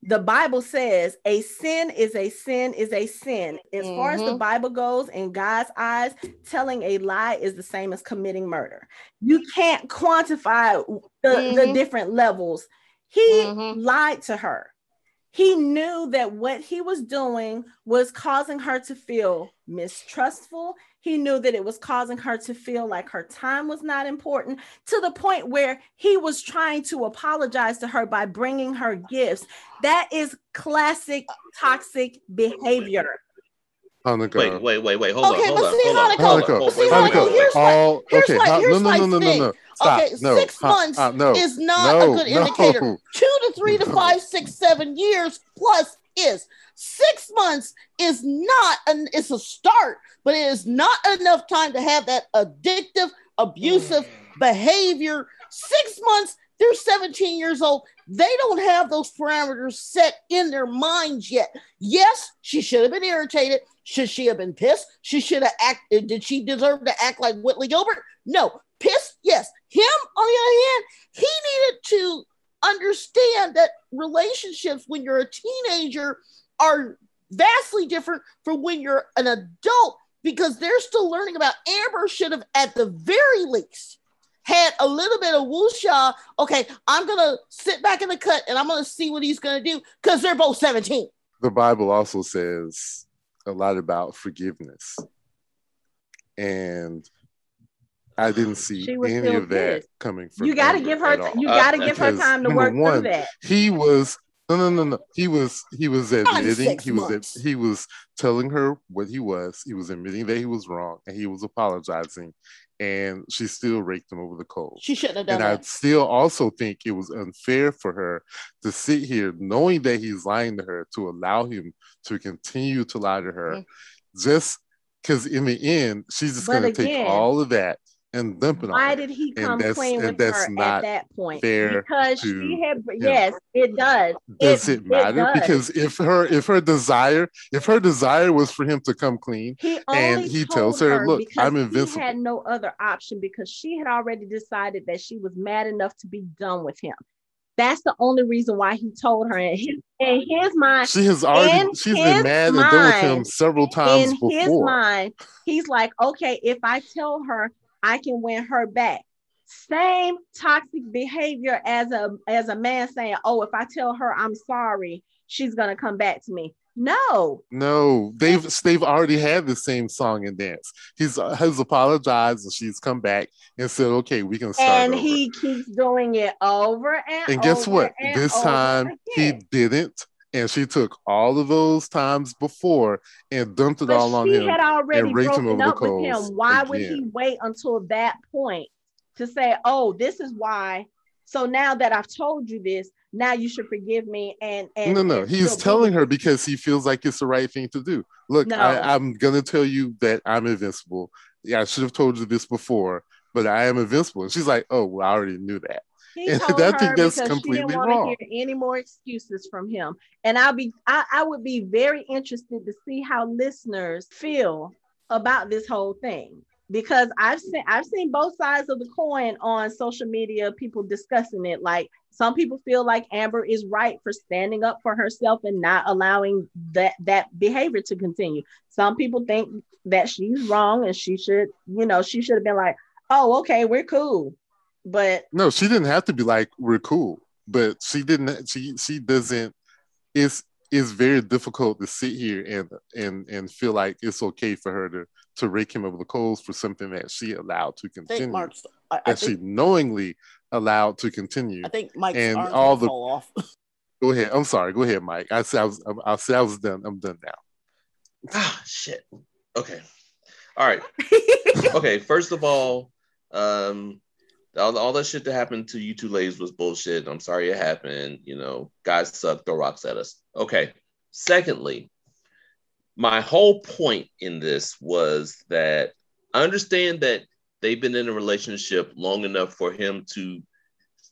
the Bible says a sin is a sin is a sin. As mm-hmm. far as the mm-hmm. Bible goes, in God's eyes, telling a lie is the same as committing murder. You can't quantify the, mm-hmm. the different levels. He mm-hmm. lied to her. He knew that what he was doing was causing her to feel mistrustful. He knew that it was causing her to feel like her time was not important to the point where he was trying to apologize to her by bringing her gifts. That is classic toxic behavior. Hanako. Wait, wait, wait, wait. Hold okay, on, hold but on, see, hold on. Hanako, Hanako. see, Hanako. Hanako, here's my, Oh, here's okay. here's no, no, no, no, no, no. Stop. Okay, No. six Ha- months uh, no. is not No, a good no. indicator. Two to three to No. five, six, seven years plus is. Six months is not an it's a start, but it is not enough time to have that addictive, abusive behavior. Six months, they're 17 years old. They don't have those parameters set in their minds yet. Yes, she should have been irritated. Should she have been pissed? She should have acted. Did she deserve to act like Whitley Gilbert? No. Pissed? Yes. Him, on the other hand, he needed to understand that relationships when you're a teenager are vastly different from when you're an adult because they're still learning about Amber should have at the very least had a little bit of woosha. Okay, I'm gonna sit back in the cut and I'm gonna see what he's gonna do because they're both 17. The Bible also says a lot about forgiveness. And I didn't see any still of that coming from You got to give her. You Uh, got to give her time to work one, through that. he was no no no no he was he was admitting he was months. he was telling her what he was he was admitting that he was wrong and he was apologizing and she still raked him over the coals She shouldn't have done and I still also think it was unfair for her to sit here knowing that he's lying to her to allow him to continue to lie to her Mm. just because in the end she's just going to take all of that and dump it on Why did he And come that's- clean and with her not at that point? fair Because she had. Yes, it does. does it, matter does. because if her if her desire if her desire was for him to come clean He And he tells her, "Look, because I'm He invincible." had no other option because she had already decided that she was mad enough to be done with him. That's the only reason why he told her. And his, in his mind, she has already she's been mad and done with him several times in his mind, he's like, okay, if I tell her, I can win her back. Same toxic behavior as a as a man saying, oh, if I tell her I'm sorry, she's gonna come back to me. No, no they've they've already had the same song and dance he's uh, has apologized and she's come back and said okay we can start and over. he keeps doing it over and over. and guess what this time he didn't and she took all of those times before and dumped it But all on him. she him had already and him broken over up with him. Why would he wait until that point to say, "Oh, this is why"? So now that I've told you this, now you should forgive me. And and no, no, and he's telling her because he feels like it's the right thing to do. Look, No. I, I'm gonna tell you that I'm invincible. Yeah, I should have told you this before, but I am invincible. And she's like, "Oh, well, I already knew that." He And told I her think that's because she completely didn't want to hear any more excuses from him. And I'll be, I, I would be very interested to see how listeners feel about this whole thing because I've seen, I've seen both sides of the coin on social media. People discussing it. Like some people feel like Amber is right for standing up for herself and not allowing that that behavior to continue. Some people think that she's wrong and she should, you know, she should have been like, oh, okay, we're cool. But No, she didn't have to be like, "We're cool," but she didn't. She she doesn't. It's it's very difficult to sit here and and and feel like it's okay for her to to rake him over the coals for something that she allowed to I think continue, Mark's. I, I that she knowingly allowed to continue. I think Mike's and arms all all the- fall off. Go ahead. I'm sorry. Go ahead, Mike. I said I was. I said I was done. I'm done now. Ah, shit. Okay. All right. Okay. First of all, um, all, all that shit that happened to you two ladies was bullshit. I'm sorry it happened. You know, guys suck, throw rocks at us. Okay. Secondly, my whole point in this was that I understand that they've been in a relationship long enough for him to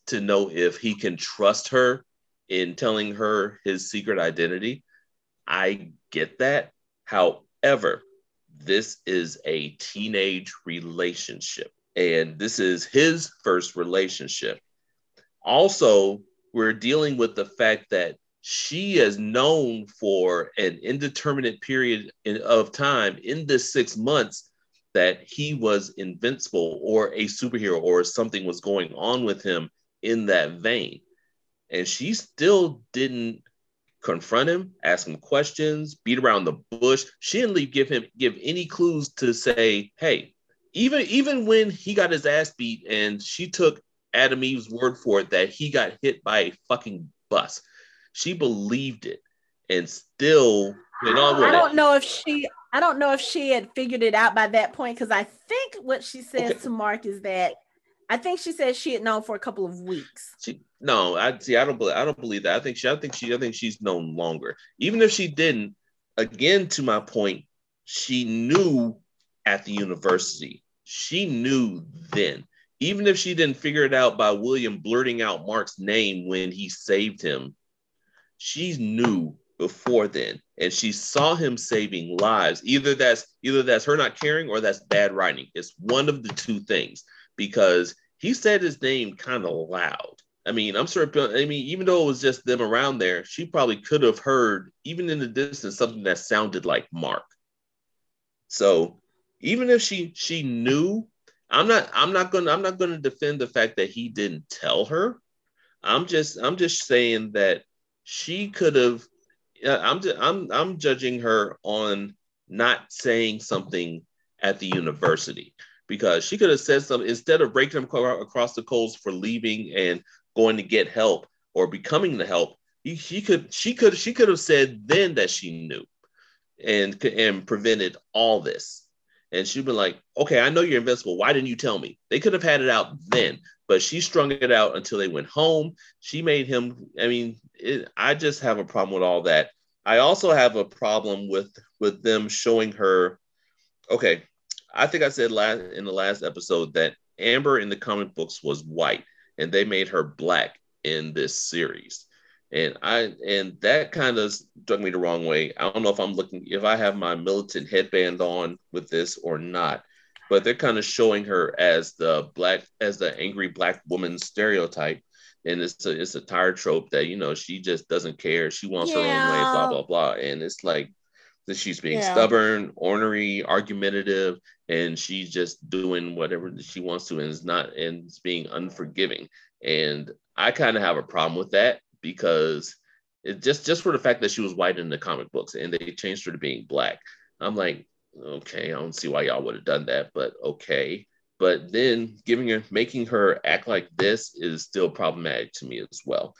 to know if he can trust her in telling her his secret identity. I get that. However, this is a teenage relationship and this is his first relationship. Also, we're dealing with the fact that she is known for an indeterminate period of time in this six months that he was invincible or a superhero or something was going on with him in that vein. And she still didn't confront him, ask him questions, beat around the bush. She didn't give him give any clues to say, hey, even even when he got his ass beat and she took Atom Eve's word for it that he got hit by a fucking bus. She believed it and still went on I don't know if she I don't know if she had figured it out by that point because I think what she says okay. to Mark is that I think she said she had known for a couple of weeks. She no, I see. I don't believe. I don't believe that. I think she. I think she. I think she's known longer. Even if she didn't, again, to my point, she knew at the university. She knew then. Even if she didn't figure it out by William blurting out Mark's name when he saved him, she knew before then, and she saw him saving lives. Either that's either that's her not caring or that's bad writing. It's one of the two things because he said his name kind of loud. I mean, I'm sure. I mean, even though it was just them around there, she probably could have heard, even in the distance, something that sounded like Mark. So, even if she she knew, I'm not. I'm not gonna. I'm not gonna defend the fact that he didn't tell her. I'm just. I'm just saying that she could have. I'm. I'm. I'm judging her on not saying something at the university because she could have said something instead of breaking them across the coals for leaving and going to get help or becoming the help. She could she could she could have said then that she knew and and prevented all this. And she'd been like, okay, I know you're invincible. Why didn't you tell me? They could have had it out then, but she strung it out until they went home. She made him. I mean, it, I just have a problem with all that. I also have a problem with with them showing her. Okay, I think I said last in the last episode that Amber in the comic books was white and they made her black in this series. And I and that kind of struck me the wrong way. I don't know if I'm looking if I have my militant headband on with this or not, but they're kind of showing her as the black as the angry black woman stereotype. And it's a it's a tired trope that you know she just doesn't care. She wants yeah. her own way, blah blah blah. And it's like that she's being yeah. stubborn, ornery, argumentative, and she's just doing whatever she wants to and is not and it's being unforgiving. And I kind of have a problem with that because it just just for the fact that she was white in the comic books and they changed her to being black. I'm like, okay, I don't see why y'all would have done that, but okay. But then giving her making her act like this is still problematic to me as well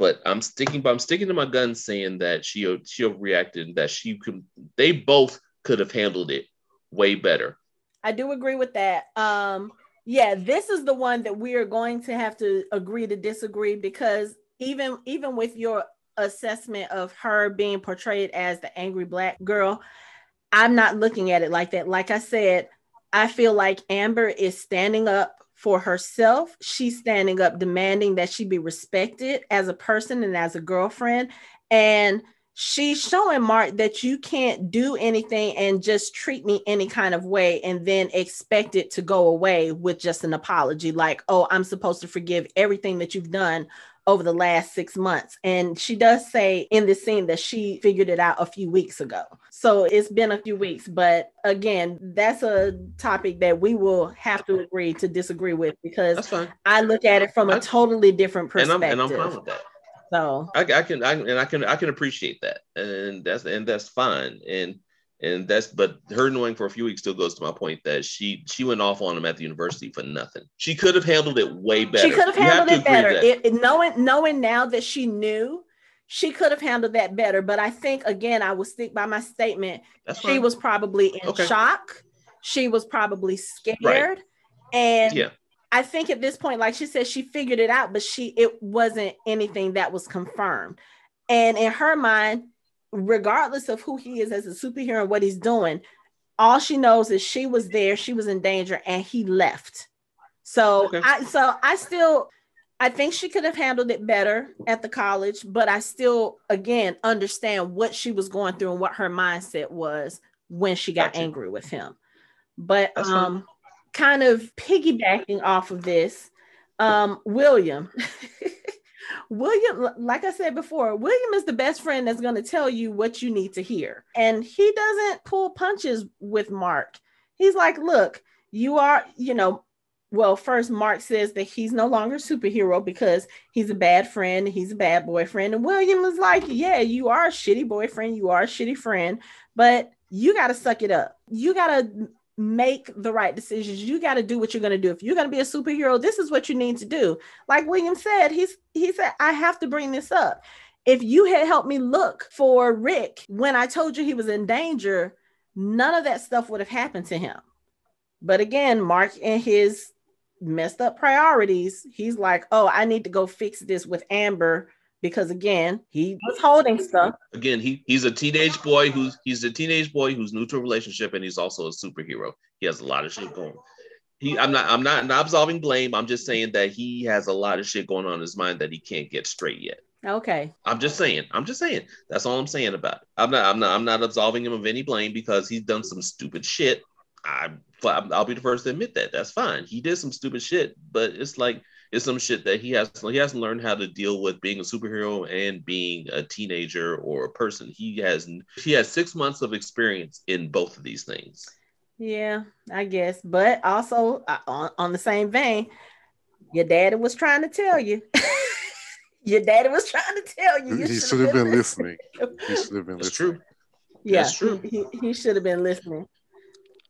but I'm sticking, but I'm sticking to my gun saying that she she reacted that she could. They both could have handled it way better. I do agree with that. Um, yeah, this is the one that we are going to have to agree to disagree because even even with your assessment of her being portrayed as the angry black girl, I'm not looking at it like that. Like I said, I feel like Amber is standing up for herself. She's standing up, demanding that she be respected as a person and as a girlfriend. And she's showing Mark that you can't do anything and just treat me any kind of way and then expect it to go away with just an apology like, oh, I'm supposed to forgive everything that you've done over the last six months. And she does say in this scene that she figured it out a few weeks ago. So it's been a few weeks. But again, that's a topic that we will have to agree to disagree with because I look at it from a totally different perspective. And I'm, and I'm fine with that. So I, I can I, and I can I can appreciate that. And that's and that's fine. And and that's but her knowing for a few weeks still goes to my point that she she went off on him at the university for nothing. She could have handled it way better. She could have handled have it better. It, it, knowing knowing now that she knew, she could have handled that better. But I think again, I will stick by my statement. That's she fine. was probably in okay. shock. She was probably scared, right. and yeah. I think at this point, like she said, she figured it out, but she it wasn't anything that was confirmed. And in her mind, regardless of who he is as a superhero and what he's doing, all she knows is she was there, she was in danger, and he left. So okay. I so I still I think she could have handled it better at the college, but I still again understand what she was going through and what her mindset was when she got gotcha. angry with him. But That's um kind of piggybacking off of this, um, William. William, like I said before, William is the best friend that's going to tell you what you need to hear. And he doesn't pull punches with Mark. He's like, look, you are, you know, well, first Mark says that he's no longer a superhero because he's a bad friend, he's a bad boyfriend. And William is like, Yeah, you are a shitty boyfriend, you are a shitty friend, but you got to suck it up. You got to make the right decisions. You got to do what you're going to do. If you're going to be a superhero, this is what you need to do. Like William said, he's he said, I have to bring this up. If you had helped me look for Rick when I told you he was in danger, none of that stuff would have happened to him. But again, Mark and his messed up priorities, he's like, oh, I need to go fix this with Amber because again, he was holding stuff. Again, he he's a teenage boy who's he's a teenage boy who's new to a relationship and he's also a superhero. He has a lot of shit going. He, I'm not, I'm not, not absolving blame. I'm just saying that he has a lot of shit going on in his mind that he can't get straight yet. Okay. I'm just saying. I'm just saying. That's all I'm saying about it. I'm not. I'm not. I'm not absolving him of any blame because he's done some stupid shit. I, I'll be the first to admit that. That's fine. He did some stupid shit, but it's like it's some shit that he has. He hasn't learned how to deal with being a superhero and being a teenager or a person. He has. He has six months of experience in both of these things. Yeah, I guess. But also uh, on, on the same vein, your daddy was trying to tell you. Your daddy was trying to tell you. you he should have been listening. He should have been That's listening. true. Yeah, That's true. He, he should have been listening.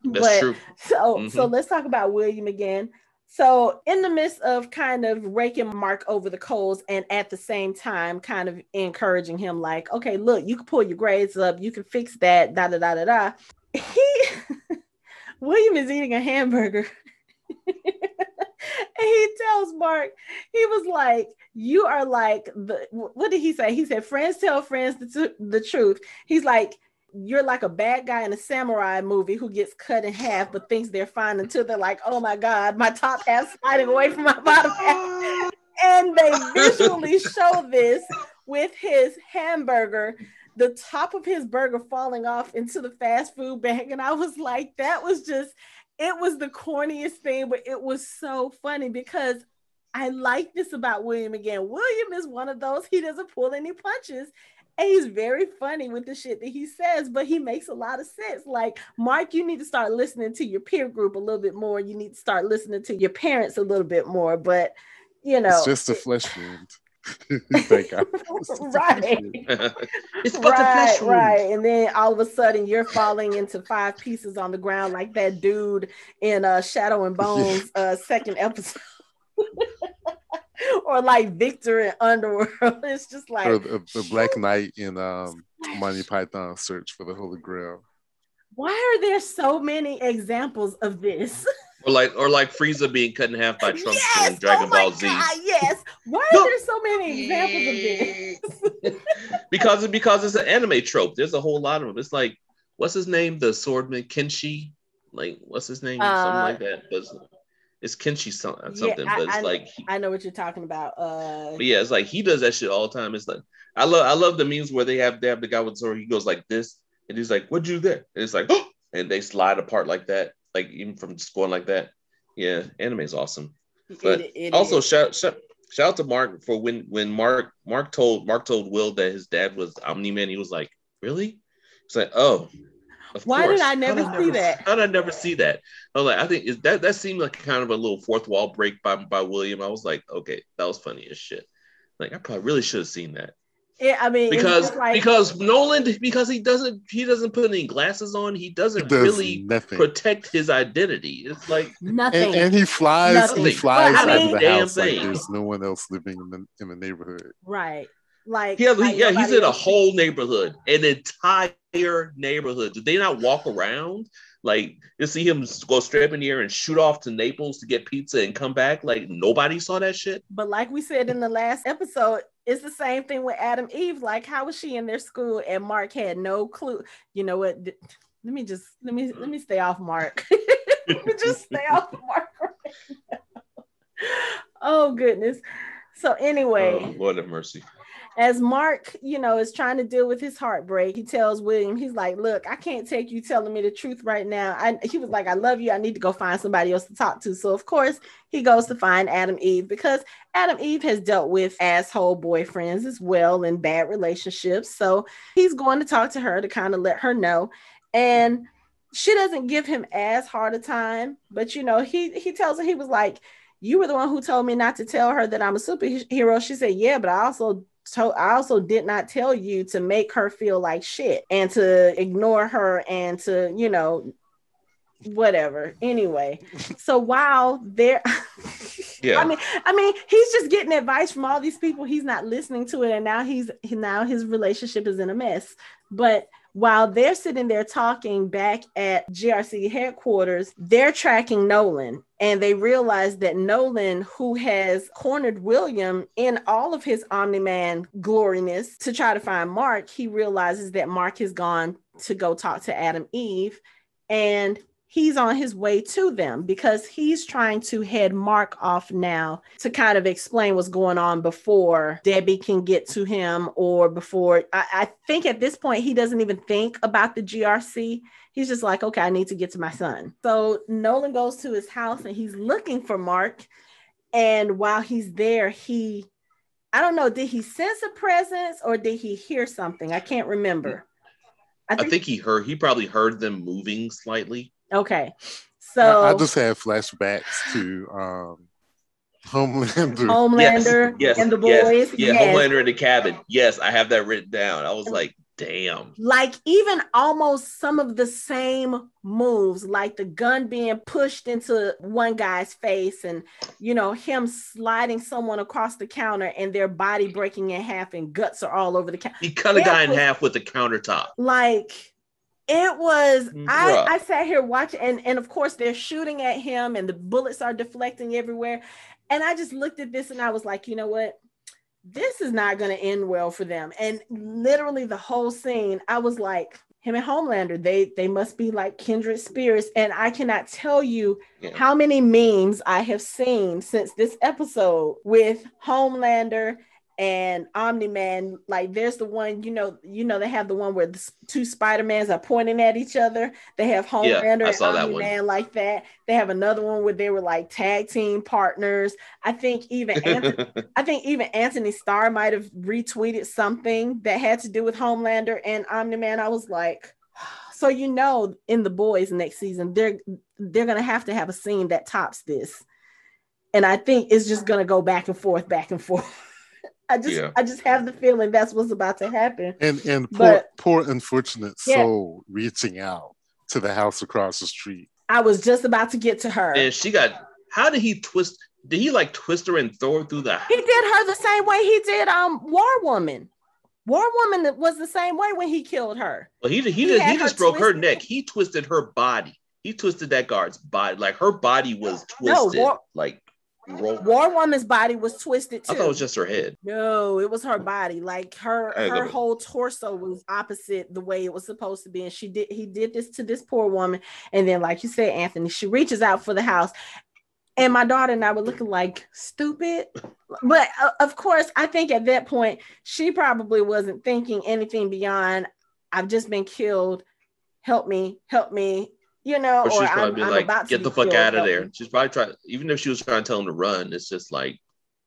That's but true. so so Mhm. let's talk about William again. So in the midst of kind of raking Mark over the coals and at the same time kind of encouraging him, like, okay, look, you can pull your grades up, you can fix that, da da da da da. He William is eating a hamburger. and he tells Mark, he was like, You are like the what did he say? He said, Friends tell friends the, tru- the truth. He's like, You're like a bad guy in a samurai movie who gets cut in half but thinks they're fine until they're like, Oh my God, my top half sliding away from my bottom half. And they visually show this with his hamburger, the top of his burger falling off into the fast food bag. And I was like, That was just it was the corniest thing, but it was so funny because I like this about William again. William is one of those, he doesn't pull any punches. And he's very funny with the shit that he says, but he makes a lot of sense. Like, Mark, you need to start listening to your peer group a little bit more. You need to start listening to your parents a little bit more. But, you know, It's just a flesh wound. Thank God. It's just a flesh Right. it's but the right, flesh wound. right. And then all of a sudden you're falling into five pieces on the ground like that dude in uh Shadow and Bones uh second episode. or like Victor in Underworld. It's just like Or the, the Black Knight in um, Monty Python Search for the Holy Grail. why are there so many examples of this? Or like, or like Frieza being cut in half by Trunks yes, in Dragon oh my Ball Z. God, yes. Why are there so many examples of this? because it because it's an anime trope. There's a whole lot of them. It's like, what's his name? The swordman Kenshi. Like, what's his name? Uh, something like that. But it's, Kenshi some- something. I- but it's I- like, he- I know what you're talking about. Uh but yeah, it's like he does that shit all the time. It's like I love I love the memes where they have they have the guy with the sword. He goes like this, and he's like, "What'd you do there?" And it's like, oh, and they slide apart like that, like even from just going like that. Yeah, anime is awesome. But it- it also is. shout, shout shout out to Mark for when when Mark Mark told Mark told Will that his dad was Omni Man. He was like, really? He's like, oh. Of Why did. I never How'd see that? How did I never see that? I was like, I think is that that seemed like kind of a little fourth wall break by by William. I was like, okay, that was funny as shit. Like I probably really should have seen that Yeah, I mean, because like, because Nolan because he doesn't he doesn't put any glasses on. He doesn't It does really nothing. protect his identity. It's like nothing. And, and he flies, Nothing. he flies But I out mean- of the Damn house like there's no one else living in the in the neighborhood. right. Like, He has, like yeah, he's in a whole neighborhood, an entire neighborhood. Did they not walk around? Like you see him go straight up in the air and shoot off to Naples to get pizza and come back. Like nobody saw that shit. But like we said in the last episode, it's the same thing with Atom Eve. Like, how was she in their school and Mark had no clue? You know what? Let me just let me let me stay off Mark. let me just stay off Mark. Right now. Oh goodness. So anyway, Oh, Lord have mercy. As Mark, you know, is trying to deal with his heartbreak, he tells William, he's like, Look, I can't take you telling me the truth right now. He was like, I love you. I need to go find somebody else to talk to. So, of course, he goes to find Atom Eve because Atom Eve has dealt with asshole boyfriends as well and bad relationships. So, he's going to talk to her to kind of let her know. And she doesn't give him as hard a time, but you know, he he tells her he was like, "You were the one who told me not to tell her that I'm a superhero." She said, "Yeah, but I also told I also did not tell you to make her feel like shit and to ignore her and to, you know, whatever. Anyway, so while they're yeah, I mean, I mean, he's just getting advice from all these people. He's not listening to it, and now he's now his relationship is in a mess. But while they're sitting there talking back at GRC headquarters, they're tracking Nolan and they realize that Nolan, who has cornered William in all of his Omni Man gloriness to try to find Mark, he realizes that Mark has gone to go talk to Atom Eve. And he's on his way to them because he's trying to head Mark off now to kind of explain what's going on before Debbie can get to him or before I, I, think at this point he doesn't even think about the GRC. He's just like, okay, I need to get to my son. So Nolan goes to his house and he's looking for Mark. And while he's there, he I don't know, did he sense a presence or did he hear something? I can't remember. I think, I think he heard he probably heard them moving slightly Okay. So I, I just had flashbacks to um Homelander. Homelander yes, yes, and the boys. Yes, yeah, yes. Homelander in the cabin. Yes, I have that written down. I was like, damn. Like even almost some of the same moves, like the gun being pushed into one guy's face and you know, him sliding someone across the counter and their body breaking in half and guts are all over the counter. He cut a guy in half with the countertop. Like it was I, I sat here watching and and of course they're shooting at him and the bullets are deflecting everywhere and i just looked at this and i was like you know what this is not going to end well for them and literally the whole scene i was like him and homelander they they must be like kindred spirits and i cannot tell you yeah. how many memes i have seen since this episode with homelander and Omni Man, like there's the one, you know, you know, they have the one where the two Spider-Mans are pointing at each other. They have Homelander yeah, and Omni Man like that. They have another one where they were like tag team partners. I think even Anthony, I think even Anthony Starr might have retweeted something that had to do with Homelander and Omni Man. I was like, so you know, in the boys next season, they're they're gonna have to have a scene that tops this. And I think it's just gonna go back and forth, back and forth. I just yeah. I just have the feeling that's what's about to happen. And and poor poor unfortunate yeah. soul reaching out to the house across the street. I was just about to get to her. And she got how did he twist did he like twist her and throw her through the He did her the same way he did um War Woman. War Woman was the same way when he killed her. Well, he he, he, he just broke twisted. her neck. He twisted her body. He twisted that guard's body. Like her body was twisted. No, War, like War Woman's body was twisted too. I thought it was just her head. No, it was her body. Like her her whole torso was opposite the way it was supposed to be. And she did he did this to this poor woman. And then, like you said, Anthony, she reaches out for the house. And my daughter and I were looking like stupid. But uh, of course, I think at that point, she probably wasn't thinking anything beyond, I've just been killed. Help me, help me you know, or, she's probably I'm, like, I'm get the fuck out of there. She's probably trying, even if she was trying to tell him to run, it's just like,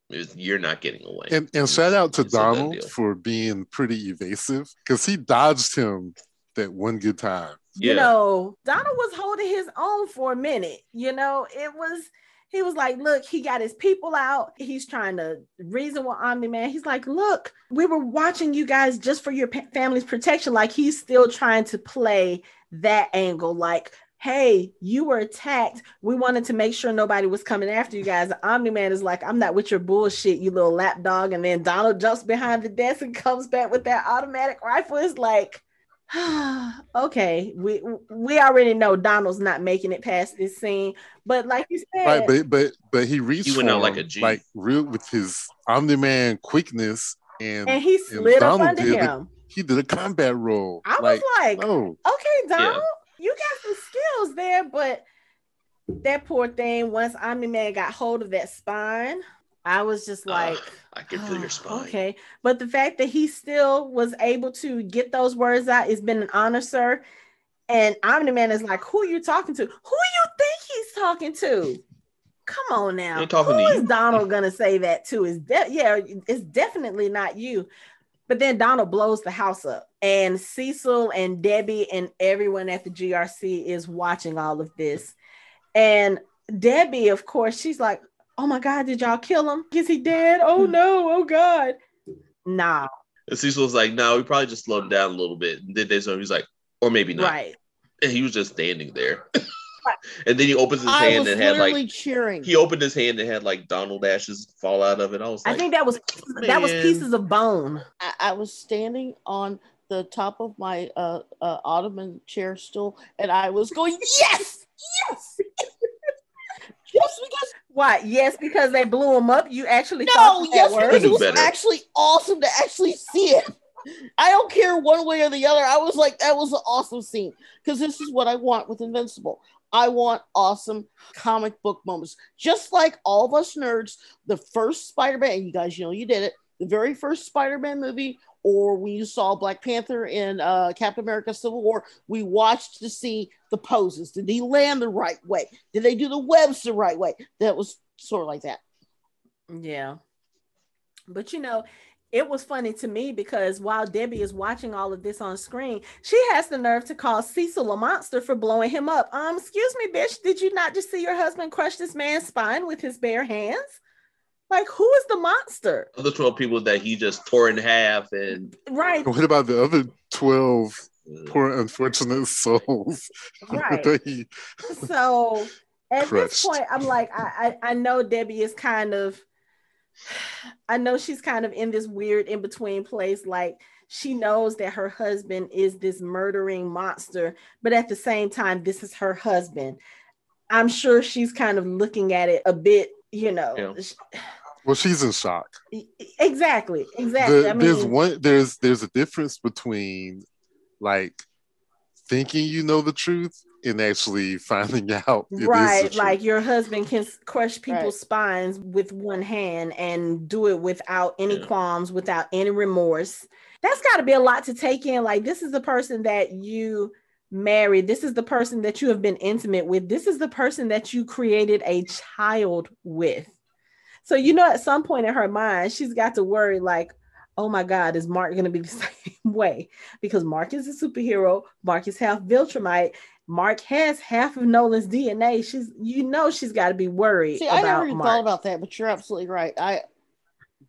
it's, you're not getting away. And, and shout out to Donald for being pretty evasive because he dodged him that one good time. You know, Donald was holding his own for a minute. You know, it was he was like, look, he got his people out. He's trying to reason with Omni Man. He's like, look, we were watching you guys just for your family's protection. Like he's still trying to play that angle. Like, hey, you were attacked. We wanted to make sure nobody was coming after you guys. Omni Man is like, I'm not with your bullshit, you little lapdog. And then Donald jumps behind the desk and comes back with that automatic rifle. It's like, okay, we we already know Donald's not making it past this scene, but like you said, right, but but but he reached he went out like a G, like real with his Omni Man quickness, and and he slid and up under him. he did a combat roll. I like, was like, oh, okay, Donald. Yeah you got some there, but that poor thing, once Omni Man got hold of that spine, I was just like, uh, I can feel oh, your spine. Okay. But the fact that he still was able to get those words out, it's been an honor, sir. And Omni Man is like, who are you talking to? Who you think he's talking to? Come on now. Who is Donald gonna say that to? Is de- yeah, it's definitely not you. But then Donald blows the house up, and Cecil and Debbie and everyone at the GRC is watching all of this. And Debbie, of course, she's like, Oh my God, did y'all kill him? Is he dead? Oh hmm. no, oh God. Nah. And Cecil was like, No, we probably just slowed him down a little bit. And then they so he's like, Or maybe not. Right. And he was just standing there. and then he opens his I hand was and had like cheering. he opened his hand and had like Donald ashes fall out of it. I was like, I think that was that was pieces of bone. I, I was standing on the top of my uh, uh, ottoman chair stool, and I was going, "Yes, yes!" Just because, Why? Yes, because they blew him up. You actually no, thought that yes, because it was better. actually awesome to actually see it. I don't care one way or the other. I was like, that was an awesome scene because this is what I want with Invincible. I want awesome comic book moments, just like all of us nerds. The first Spider-Man, you guys, you know, you did it. The very first Spider-Man movie, or when you saw Black Panther in uh, Captain America: Civil War, we watched to see the poses. Did he land the right way? Did they do the webs the right way? That was sort of like that. Yeah. But you know, it was funny to me because while Debbie is watching all of this on screen, she has the nerve to call Cecil a monster for blowing him up. Um, excuse me, bitch, did you not just see your husband crush this man's spine with his bare hands? Like, who is the monster? The 12 people that he just tore in half and Right, What about the other 12 uh, poor unfortunate souls right. that he so at this point, I'm like, I, I I know Debbie is kind of, I know she's kind of in this weird in between place. Like she knows that her husband is this murdering monster, but at the same time, this is her husband. I'm sure she's kind of looking at it a bit, you know. Yeah. well she's in shock Exactly, exactly. The- I mean, there's one there's there's a difference between like thinking you know the truth and actually finding out it is right truth. like your husband can crush people's Right. spines with one hand and do it without any Yeah. qualms without any remorse that's got to be a lot to take in like this is the person that you married this is the person that you have been intimate with this is the person that you created a child with so you know at some point in her mind she's got to worry like oh my god is mark going to be the same way because mark is a superhero mark is half viltrumite Mark has half of Nolan's DNA. She's, you know, she's got to be worried See, I never even Mark. thought about that, but you're absolutely right. I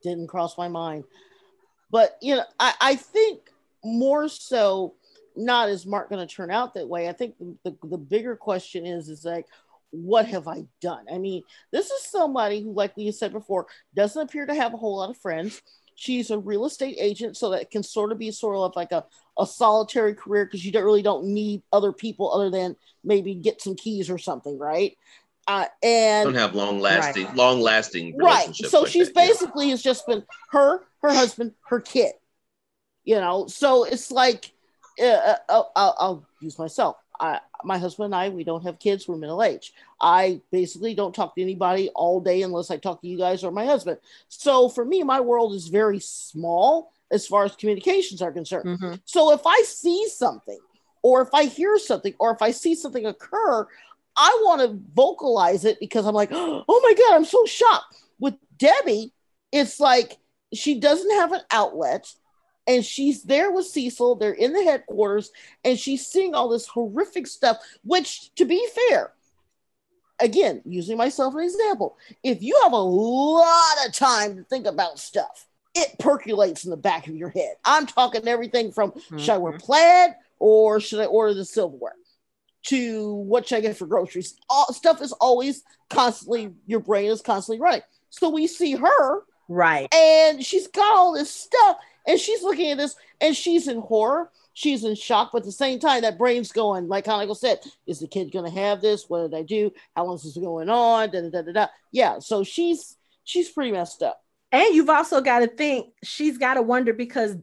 didn't cross my mind. But you know, I, I think more so not is Mark going to turn out that way. I think the, the, the bigger question is is like, what have I done? I mean, this is somebody who, like we said before, doesn't appear to have a whole lot of friends. She's a real estate agent, so that can sort of be sort of like a, a solitary career because you don't really don't need other people other than maybe get some keys or something, right? Uh, and don't have long lasting, Right. long lasting right so like she's that, yeah. basically it's just been her her husband her kid you know so it's like uh, uh, I'll, I'll, I'll use myself I, my husband and i we don't have kids we're middle aged i basically don't talk to anybody all day unless i talk to you guys or my husband so for me my world is very small as far as communications are concerned Mhm. so if I see something, or if I hear something, or if I see something occur, I want to vocalize it because I'm like, oh my God, I'm so shocked. With Debbie, it's like she doesn't have an outlet and she's there with Cecil. They're in the headquarters and she's seeing all this horrific stuff, which, to be fair, again, using myself as an example, if you have a lot of time to think about stuff, it percolates in the back of your head. I'm talking everything from should I wear mm-hmm. plaid or should I order the silverware to what should I get for groceries? All, stuff is always constantly, your brain is constantly running. So we see her Right. and she's got all this stuff and she's looking at this and she's in horror. She's in shock but at the same time that brain's going like Hanako said is the kid going to have this? What did i do? How long is this going on? Da, da, da, da, da. yeah so she's she's pretty messed up. And you've also got to think she's got to wonder because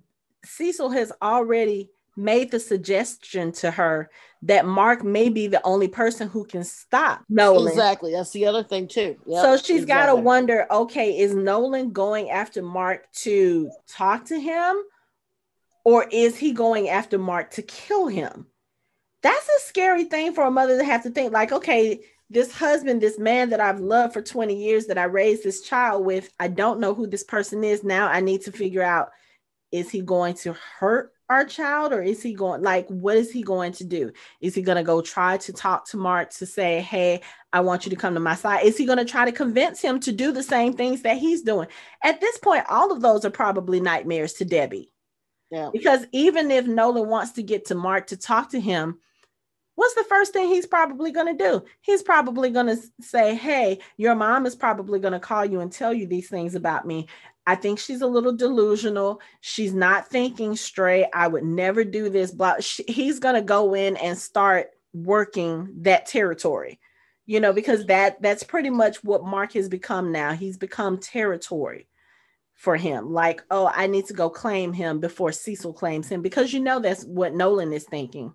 Cecil has already made the suggestion to her that Mark may be the only person who can stop Nolan. exactly that's the other thing too Yep, so she's got to wonder okay, is Nolan going after Mark to talk to him or is he going after Mark to kill him? That's a scary thing for a mother to have to think like, okay, this husband, this man that I've loved for 20 years that I raised this child with, I don't know who this person is now. I need to figure out is he going to hurt our child or is he going like what is he going to do? Is he going to go try to talk to mark to say hey i want you to come to my side. Is he going to try to convince him to do the same things that he's doing? At this point all of those are probably nightmares to debbie. Yeah. because even if nolan wants to get to mark to talk to him what's the first thing he's probably going to do? He's probably going to say hey your mom is probably going to call you and tell you these things about me I think she's a little delusional. She's not thinking straight. I would never do this. But he's going to go in and start working that territory, you know, because that that's pretty much what Mark has become now. He's become territory for him. Like, oh, I need to go claim him before Cecil claims him because you know that's what Nolan is thinking.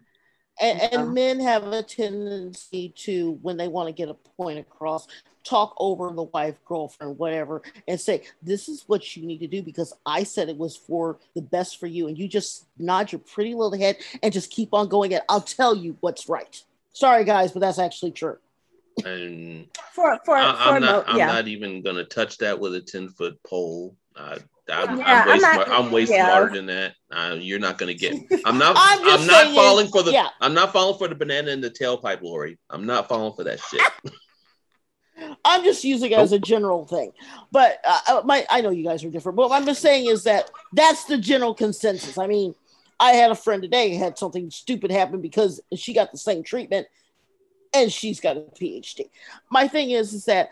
And, and men have a tendency to, when they want to get a point across, talk over the wife, girlfriend, whatever, and say, This is what you need to do because I said it was for the best for you. And you just nod your pretty little head and just keep on going. And I'll tell you what's right. Sorry, guys, but that's actually true. And For for I, for I'm not. Mo- I'm yeah. not even gonna touch that with a ten foot pole. I, I'm, Yeah, I'm way, I'm not- I'm way yeah. smarter than that. Uh, you're not gonna get. I'm not. I'm I'm, not saying, falling for the. yeah. I'm not falling for the banana in the tailpipe, Lori. I'm not falling for that shit. I'm just using it as a general thing, but uh, uh, my I know you guys are different. But what I'm just saying is that that's the general consensus. I mean, I had a friend today had something stupid happen because she got the same treatment, and she's got a PhD. My thing is, is that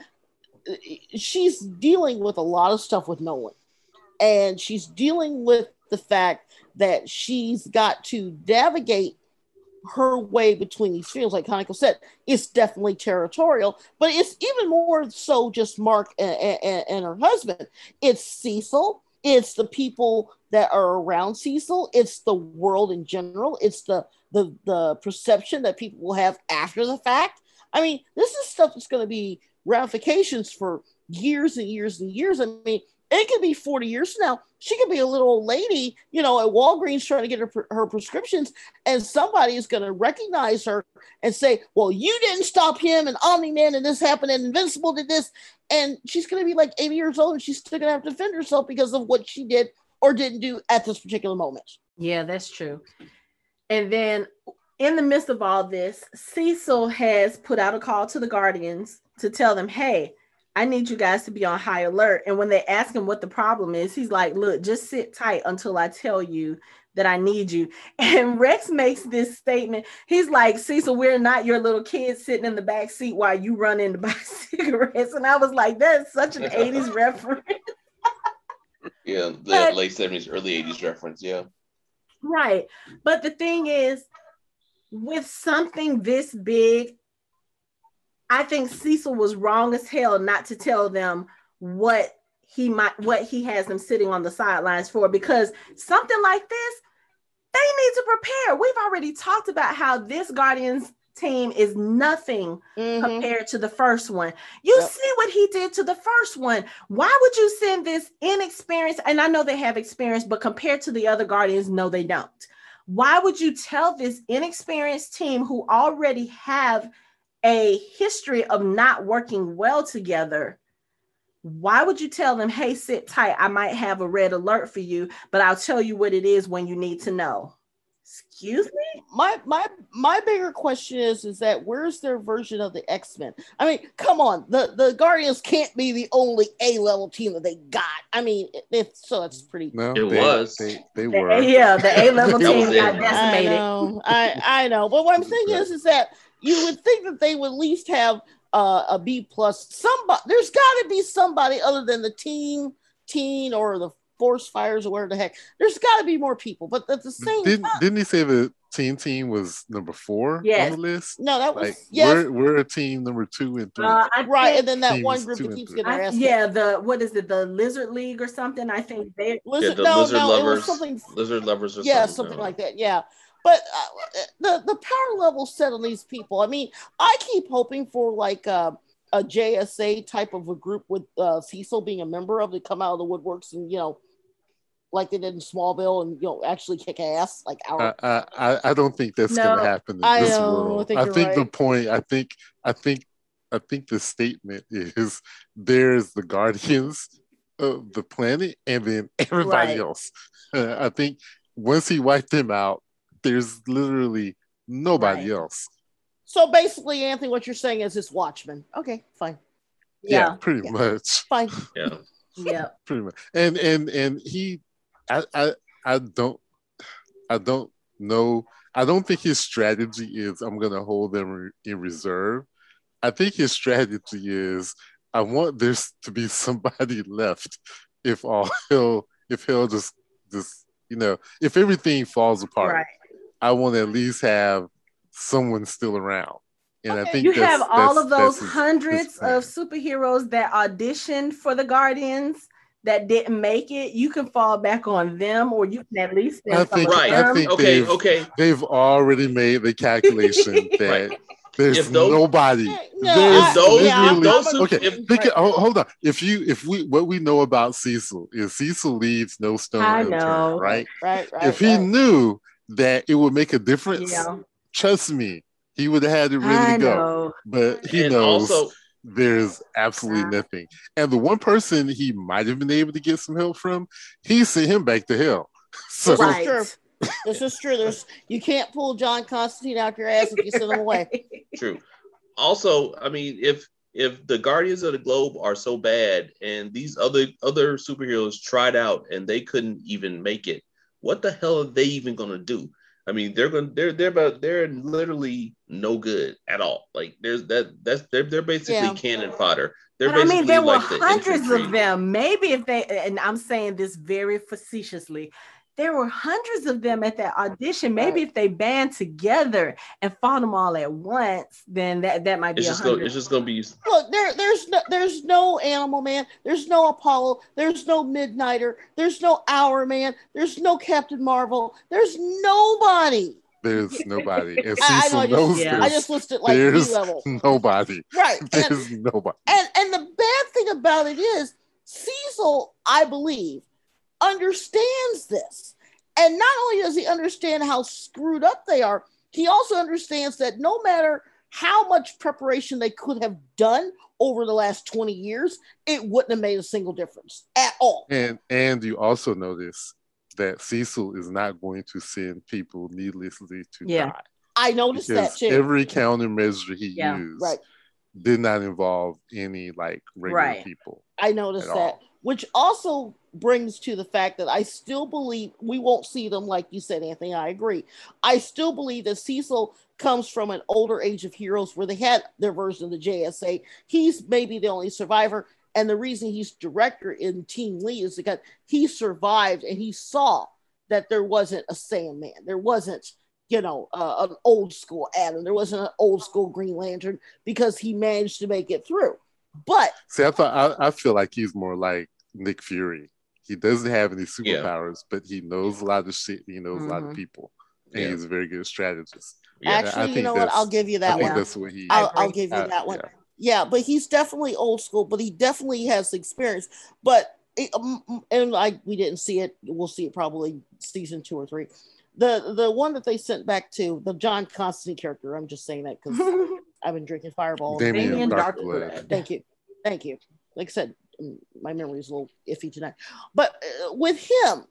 uh, she's dealing with a lot of stuff with Nolan, and she's dealing with the fact that she's got to navigate her way between these fields, like Hanako said, it's definitely territorial, but it's even more so just Mark and, and, and her husband. It's Cecil, it's the people that are around Cecil, it's the world in general, it's the the the perception that people will have after the fact. I mean, this is stuff that's going to be ramifications for years and years and years. I mean, it could be 40 years from now. She could be a little old lady, you know, at Walgreens trying to get her, her prescriptions, and somebody is going to recognize her and say, Well, you didn't stop him, and Omni Man, and this happened, and Invincible did this. And she's going to be like 80 years old, and she's still going to have to defend herself because of what she did or didn't do at this particular moment. Yeah, that's true. And then in the midst of all this, Cecil has put out a call to the Guardians to tell them, hey, I need you guys to be on high alert. And when they ask him what the problem is, he's like, look, just sit tight until I tell you that I need you. And Rex makes this statement. He's like, Cecil, we're not your little kids sitting in the back seat while you run in to buy cigarettes. And I was like, that's such an 80s reference. yeah, the But- late seventies, early eighties reference. Yeah. Right. But the thing is, with something this big, I think Cecil was wrong as hell not to tell them what he might what he has them sitting on the sidelines for because something like this, they need to prepare. We've already talked about how this Guardians team is nothing Mhm. compared to the first one. You Yep. see what he did to the first one. Why would you send this inexperienced? And I know they have experience, but compared to the other Guardians, no, they don't. Why would you tell this inexperienced team who already have a history of not working well together? Why would you tell them, hey, sit tight? I might have a red alert for you, but I'll tell you what it is when you need to know. Excuse me? my my my bigger question is is that where's their version of the x-men i mean come on the the guardians can't be the only a level team that they got i mean it, it's so that's pretty No, It they, was. They, they The- were. yeah, the A level team got it. I know, I I know, but what I'm saying is, is that you would think that they would at least have uh, a B plus. Somebody, there's got to be somebody other than the team, teen, or the force fires, or whatever the heck. There's got to be more people, but at the same Didn't, time, didn't he say the team team was number four Yes. on the list? no, that was Like yes, we're we're a team number two and three. Uh, right, and then that one group that keeps getting their I- ass kicked. yeah, the what is it, the Lizard League or something? I think they Listen, yeah, the no, lizard no, it lovers, was something lizard lovers, or yeah, something, something no. like that. Yeah, but uh, the the power level set on these people. I mean, I keep hoping for like uh, a JSA type of a group with uh, Cecil being a member of to come out of the woodworks and you know, like they did in Smallville and you know actually kick ass like our. I, I I- I don't think that's No, gonna happen in I this know, I world. think I you're think the point. I think I think I think the statement is there's the Guardians of the planet and then everybody Right. else. I think once he wiped them out, there's literally nobody Right. else. So basically, Anthony, what you're saying is it's Watchmen. Okay, fine, Yeah. pretty Yeah. much. fine. Yeah. Yeah. pretty much and and and he I, I i don't i don't know i don't think his strategy is i'm gonna hold them in reserve i think his strategy is i want there to be somebody left if all hell if hell just just you know if everything falls apart Right. I want to at least have someone still around and i think You that's- have all of those his- hundreds his of superheroes that auditioned for the Guardians that didn't make it. You can fall back on them, or you can at least I think- Right. I them. think Okay. they've- Okay. they've already made the calculation that Right. there's If those- nobody. No, there's I- those- yeah, I'm- those I'm- okay, if- think it, hold, hold on. If you, if we, what we know about Cecil is Cecil leaves no stone I unturned, know. right? right, right. if he right. knew that it would make a difference, Yeah, trust me, he would have had it ready I to go. know. But he and knows also, there's absolutely nothing. And the one person he might have been able to get some help from, he sent him back to hell. So Right. right. true. this is true. There's you can't pull John Constantine out your ass if you send him away. true. Also, I mean, if if the Guardians of the Globe are so bad and these other other superheroes tried out and they couldn't even make it, what the hell are they even gonna do? I mean, they're gonna they're they're about they're literally no good at all. Like there's that that's they're they're basically Yeah. cannon fodder. They're But I mean, there were the hundreds infantry. of them. Maybe if they, and I'm saying this very facetiously, there were hundreds of them at that audition. Maybe Right. if they band together and fought them all at once, then that, that might be It's just gonna it's just gonna be Look, there, there's no, there's no Animal Man, there's no Apollo, there's no Midnighter, there's no Hour Man, there's no Captain Marvel, there's nobody. there's nobody. And I, I know. I knows just, Yeah. I just listed like there's three level. nobody. Right. And, There's nobody. and and the bad thing about it is Cecil, I believe, understands this. And not only does he understand how screwed up they are, he also understands that no matter how much preparation they could have done over the last 20 years, it wouldn't have made a single difference at all. And and you also notice that Cecil is not going to send people needlessly to Yeah. die. I noticed that too. every countermeasure he Yeah, used right. did not involve any like regular Right. people. I noticed at that, all. Which also brings to the fact that I still believe we won't see them like you said, Anthony. I agree. I still believe that Cecil comes from an older age of heroes where they had their version of the JSA. He's maybe the only survivor. And the reason he's director in Team Lee is because he survived and he saw that there wasn't a Sandman. There wasn't, you know, uh, an old school Atom. There wasn't an old school Green Lantern because he managed to make it through. But See, I thought I, I feel like he's more like Nick Fury. He doesn't have any Yeah. superpowers, but he knows a lot of shit. He knows a lot of Mhm. people, and yeah. he's a very good strategist. yeah. I actually, you think know what? I'll give you I that think one. that's what he. I'll, I I'll give you uh, that one. yeah. Yeah, but he's definitely old school, but he definitely has experience. But it, um, and like we didn't see it, we'll see it probably season two or three. The the one that they sent back to the John Constantine character. I'm just saying that because I've been drinking Fireball. Damien Damien Darkblood. Darkblood. Thank you, thank you. Like I said, my memory is a little iffy tonight. But uh, with him,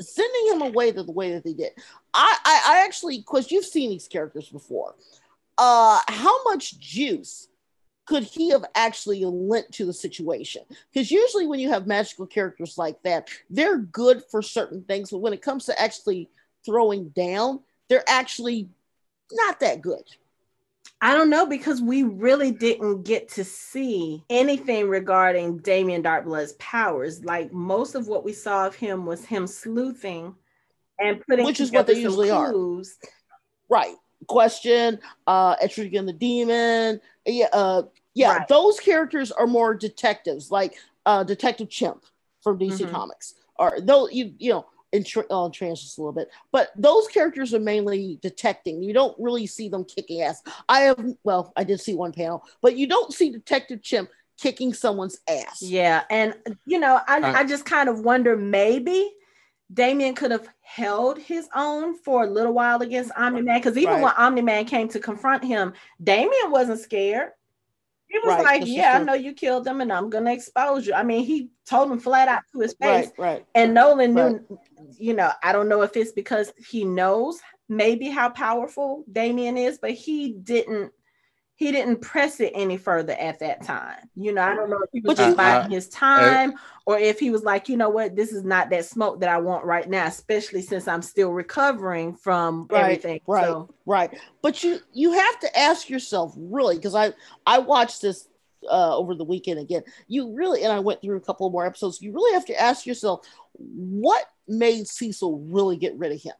sending him away the, the way that they did, I I, I actually because you've seen these characters before. Uh, how much juice could he have actually lent to the situation? Because usually when you have magical characters like that, they're good for certain things, but when it comes to actually throwing down, they're actually not that good. I don't know because we really didn't get to see anything regarding Damien Darkblood's powers. Like most of what we saw of him was him sleuthing and putting Which is what they usually are. Right. Question, uh Etrigan the Demon. Yeah, uh yeah, Right. those characters are more detectives, like uh Detective Chimp from DC Mhm. Comics. Or though you you know, in tra- uh, trans a little bit, but those characters are mainly detecting. You don't really see them kicking ass. I have well, I did see one panel, but you don't see Detective Chimp kicking someone's ass. Yeah, and you know, I, I- I just kind of wonder maybe Damien could have held his own for a little while against Omni Man because even Right. when Omni Man came to confront him, Damien wasn't scared. He was Right, like, "Yeah, I know you killed them, and I'm gonna expose you." I mean, he told him flat out to his face. Right, right. And Nolan knew, you know, I don't know if it's because he knows maybe how powerful Damien is, but he didn't. He didn't press it any further at that time. You know, I don't know if he was just biding his time or if he was like, you know what, this is not that smoke that I want right now, especially since I'm still recovering from Right, everything. right. So, Right. But you you have to ask yourself really because I I watched this uh over the weekend again. You really and I went through a couple more episodes. You really have to ask yourself what made Cecil really get rid of him?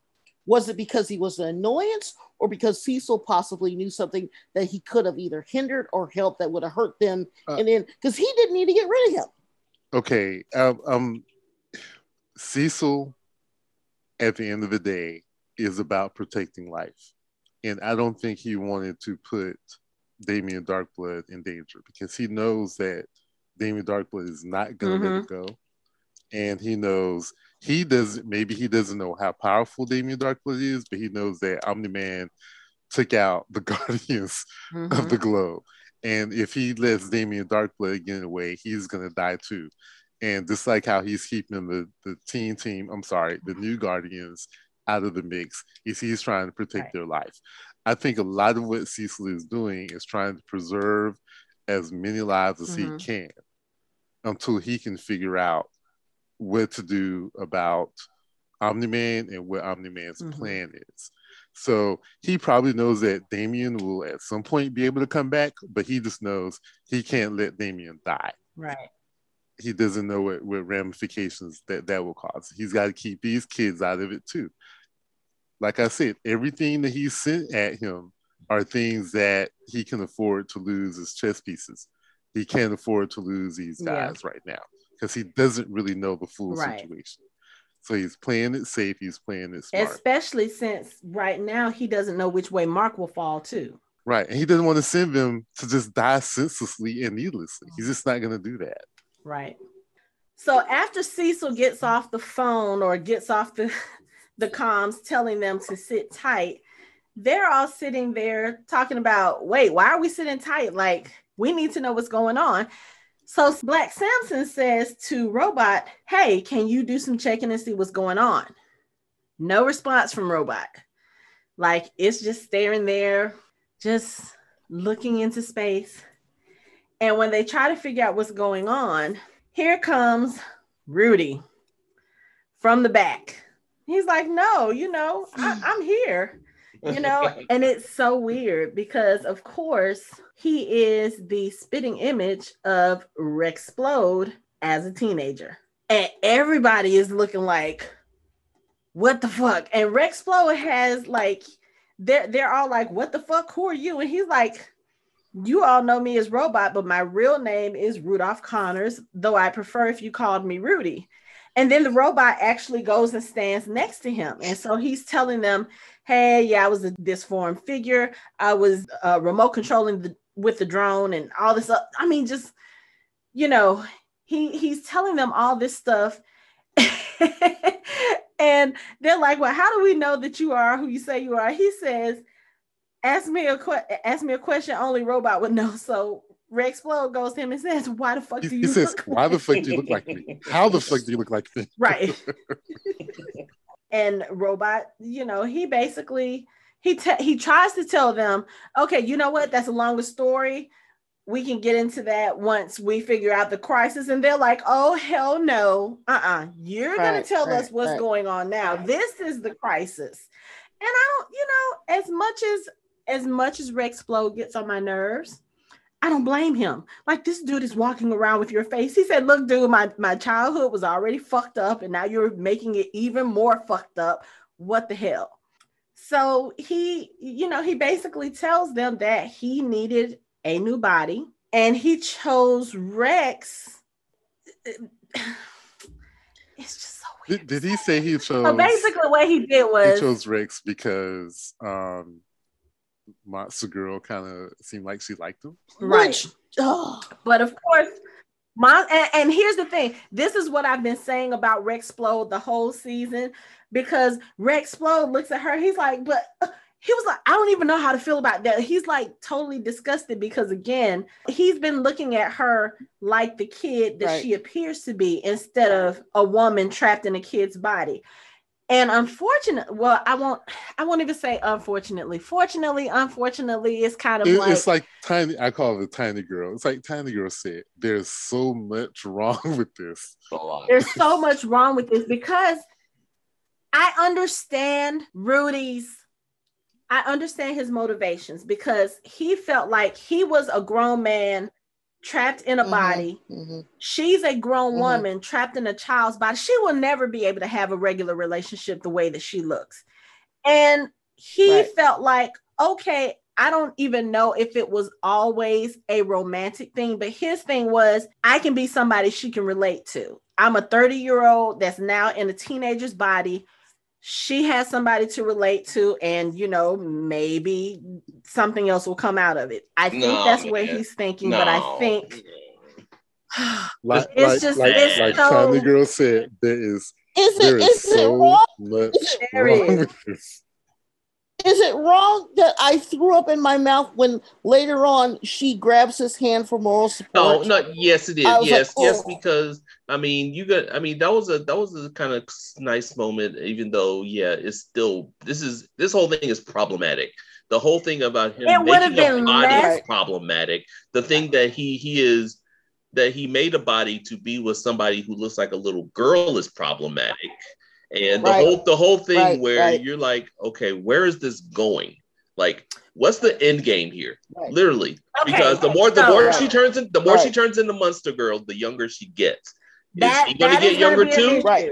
Was it because he was an annoyance or because Cecil possibly knew something that he could have either hindered or helped that would have hurt them. Uh, and then because he didn't need to get rid of him. okay um, um cecil at the end of the day is about protecting life. And i don't think he wanted to put damien darkblood in danger because he knows that damien darkblood is not going to let it go. And he knows he doesn't maybe he doesn't know how powerful damien darkblood is but he knows that omni-man took out the guardians mhm. of the globe. And if he lets Damien Darkblood get away, he's gonna die too. And just like how he's keeping the, the teen team, I'm sorry, the new Guardians out of the mix, is he's trying to protect Right. their life. I think a lot of what Cecil is doing is trying to preserve as many lives as Mhm. he can until he can figure out what to do about Omni Man and what Omni Man's Mhm. plan is. So he probably knows that Damien will at some point be able to come back, but he just knows he can't let Damien die. right. He doesn't know what, what ramifications that that will cause. He's got to keep these kids out of it too. Like I said, everything that he sent at him are things that he can afford to lose as chess pieces. He can't afford to lose these Yeah. guys right now because he doesn't really know the full Right. situation. So he's playing it safe. He's playing it smart. Especially since right now he doesn't know which way Mark will fall too. Right. And he doesn't want to send them to just die senselessly and needlessly. He's just not going to do that. Right. So after Cecil gets off the phone or gets off the the comms telling them to sit tight, they're all sitting there talking about, wait, why are we sitting tight? Like, we need to know what's going on. So Black Samson says to Robot, hey, can you do some checking and see what's going on? No response from Robot. Like it's just staring there, just looking into space. And when they try to figure out what's going on, here comes Rudy from the back. He's like, No, you know, I, I'm here, you know, and it's so weird because, of course, he is the spitting image of Rex Splode as a teenager. And everybody is looking like, What the fuck? And Rex Splode has like, they're, they're all like, What the fuck? Who are you? And he's like, you all know me as Robot, but my real name is Rudolph Connors, though I prefer if you called me Rudy. And then the robot actually goes and stands next to him. And so he's telling them, hey, yeah, I was a disformed figure. I was uh, remote controlling the, with the drone and all this. Uh, I mean, just, you know, he he's telling them all this stuff. and they're like, well, how do we know that you are who you say you are? He says, ask me a que- ask me a question only robot would know. So Rex Splode goes to him and says, "Why the fuck He, do he you says, look Why the fuck do you look like me? How the fuck do you look like me? right?" and robot, you know, he basically he te- he tries to tell them, "Okay, you know what? That's a longer story. We can get into that once we figure out the crisis." And they're like, "Oh hell no! Uh uh-uh. uh! you are gonna tell right, us what's right. going on now. This is the crisis." And I don't, you know, as much as as much as Rex Splode gets on my nerves, I don't blame him. Like this dude is walking around with your face. He said, "Look, dude, my my childhood was already fucked up, and now you're making it even more fucked up. What the hell?" So he, you know, he basically tells them that he needed a new body, and he chose Rex. It's just so weird. Did, did he say he chose? So basically, what he did was he chose Rex because um, Monster Girl kind of seemed like she liked him. right. Which, oh, But of course, my and, and here's the thing. This is what I've been saying about Rex Splode the whole season because Rex Splode looks at her. He's like, but uh, he was like, I don't even know how to feel about that. He's like totally disgusted because again, he's been looking at her like the kid that Right. she appears to be instead of a woman trapped in a kid's body. And unfortunately, well, I won't I won't even say unfortunately. Fortunately, unfortunately, it's kind of It- like it's like tiny. I call it a tiny girl. It's like tiny girl said. There's so much wrong with this. There's so much wrong with this because I understand Rudy's I understand his motivations because he felt like he was a grown man trapped in a Mhm. body. Mhm. She's a grown Mhm. woman trapped in a child's body. She will never be able to have a regular relationship the way that she looks. And he Right. felt like, okay, I don't even know if it was always a romantic thing, but his thing was, I can be somebody she can relate to. I'm a 30 year old that's now in a teenager's body. She has somebody to relate to, and you know, maybe something else will come out of it. I think No, that's where man. he's thinking, but I think Like, It's like, just- like, it's like so- tiny girl said, there is Is it is is it wrong? much There wrong is. Is it wrong that I threw up in my mouth when later on she grabs his hand for moral No, support? no, yes, it is. Yes, like, yes, oh. because I mean, you got. I mean, that was a that was a kind of nice moment. Even though, yeah, it's still this is this whole thing is problematic. The whole thing about him It making a body less- is problematic. The thing that he he is that he made a body to be with somebody who looks like a little girl is problematic. And the Right. whole the whole thing Right, where right. you're like, okay, where is this going? Like, what's the end game here? Literally, Okay, because the more the more she turns in, the more she turns into Monster Girl, the younger she gets. That, is he gonna that get is gonna younger too? Right.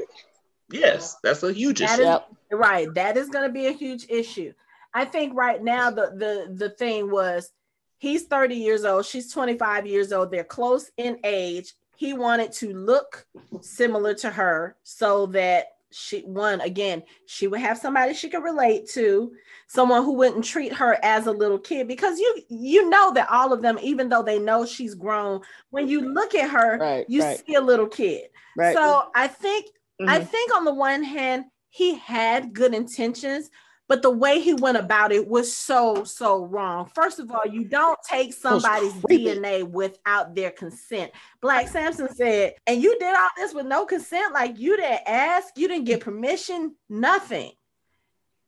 Yes, that's a huge That issue. is- Yep. Right. That is going to be a huge issue. I think right now the the the thing was he's 30 years old, she's 25 years old. They're close in age. He wanted to look similar to her so that she one again, she would have somebody she could relate to, someone who wouldn't treat her as a little kid because you you know that all of them even though they know she's grown, when you look at her, Right. you right. see a little kid. Right. So I think I Mhm. think on the one hand, he had good intentions, but the way he went about it was so, so wrong. First of all, you don't take somebody's. DNA without their consent. Black Samson said, and you did all this with no consent, like you didn't ask, you didn't get permission, nothing.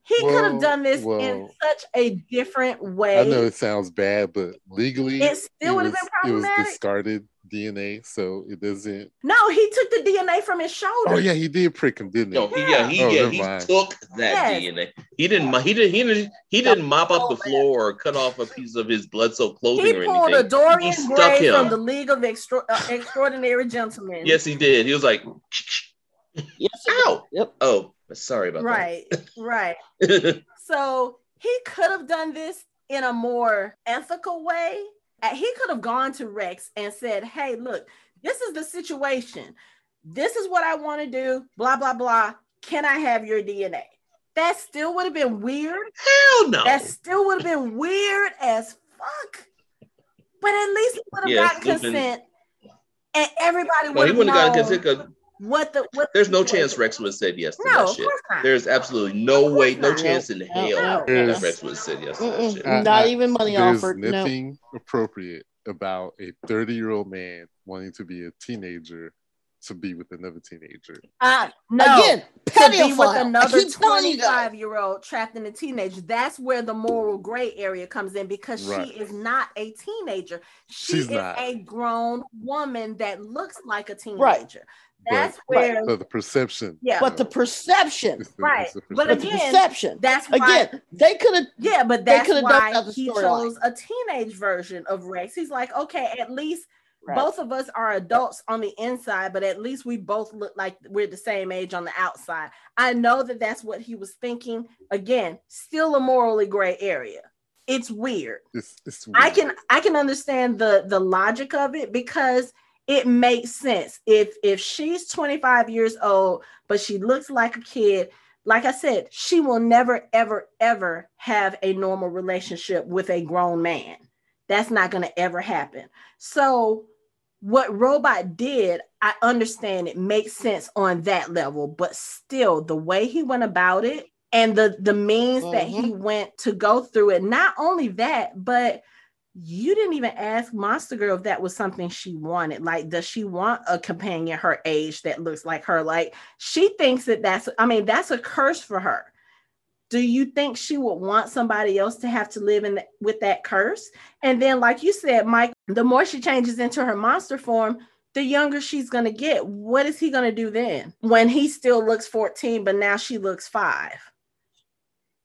He could have done this in such a different way. I know it sounds bad, but legally, It still would have been It was discarded DNA, so it doesn't. No, he took the DNA from his shoulder. Oh yeah, he did prick him, didn't he? No, he, yeah, he, Oh, yeah, he mind. took that Yes. DNA. He didn't, he didn't, he didn't, he didn't mop up the floor or cut off a piece of his blood-soaked clothing He or pulled a. Dorian He Gray him. from the League of Extra- uh, Extraordinary Gentlemen. Yes, he did. He was like, Yes. it- "Ow!" Yep. Oh, sorry about that. Right, right. So he could have done this in a more ethical way. He could have gone to Rex and said, Hey, look, this is the situation. This is what I want to do. Blah, blah, blah. Can I have your DNA? That still would have been weird. Hell no. That still would have been weird as fuck. But at least he would have Yeah, gotten it's been- consent. And everybody would he have wouldn't have known gotten consent what the what there's the no chance Rex would have said yes to No, that shit. not. There's absolutely no way, no not. chance in hell no. that Rex would have said yes to that shit. Not even money There's offered. No. nothing appropriate about a 30 year old man wanting to be a teenager to be with another teenager. Uh, no. Again, to be with another keep telling you guys. 25 year old trapped in a teenager. That's where the moral gray area comes in because Right. she is not a teenager. She She's is not. a grown woman that looks like a teenager. Right. That's But- where, But the perception. yeah, But the perception, it's the- Right. the But but perception. the Again, perception. that's why. Again, they could have. yeah, but they that's coulda done why he storyline. chose a teenage version of Rex. He's like, okay, at least Right. both of us are adults on the inside, but at least we both look like we're the same age on the outside. I know that that's what he was thinking. Again, still a morally gray area. It's weird. It's, it's I can I can understand the the logic of it because it makes sense. If if she's 25 years old but she looks like a kid, like I said, she will never ever ever have a normal relationship with a grown man. That's not going to ever happen. So what robot did, I understand it makes sense on that level, but still the way he went about it and the the means that he Mhm. went to go through it. Not only that, but you didn't even ask Monster Girl if that was something she wanted. Like, does she want a companion her age that looks like her? Like, she thinks that that's, I mean, that's a curse for her. Do you think she would want somebody else to have to live in th- with that curse? And then, like you said, Mike, the more she changes into her monster form, the younger she's going to get. What is he going to do then when he still looks 14, but now she looks five?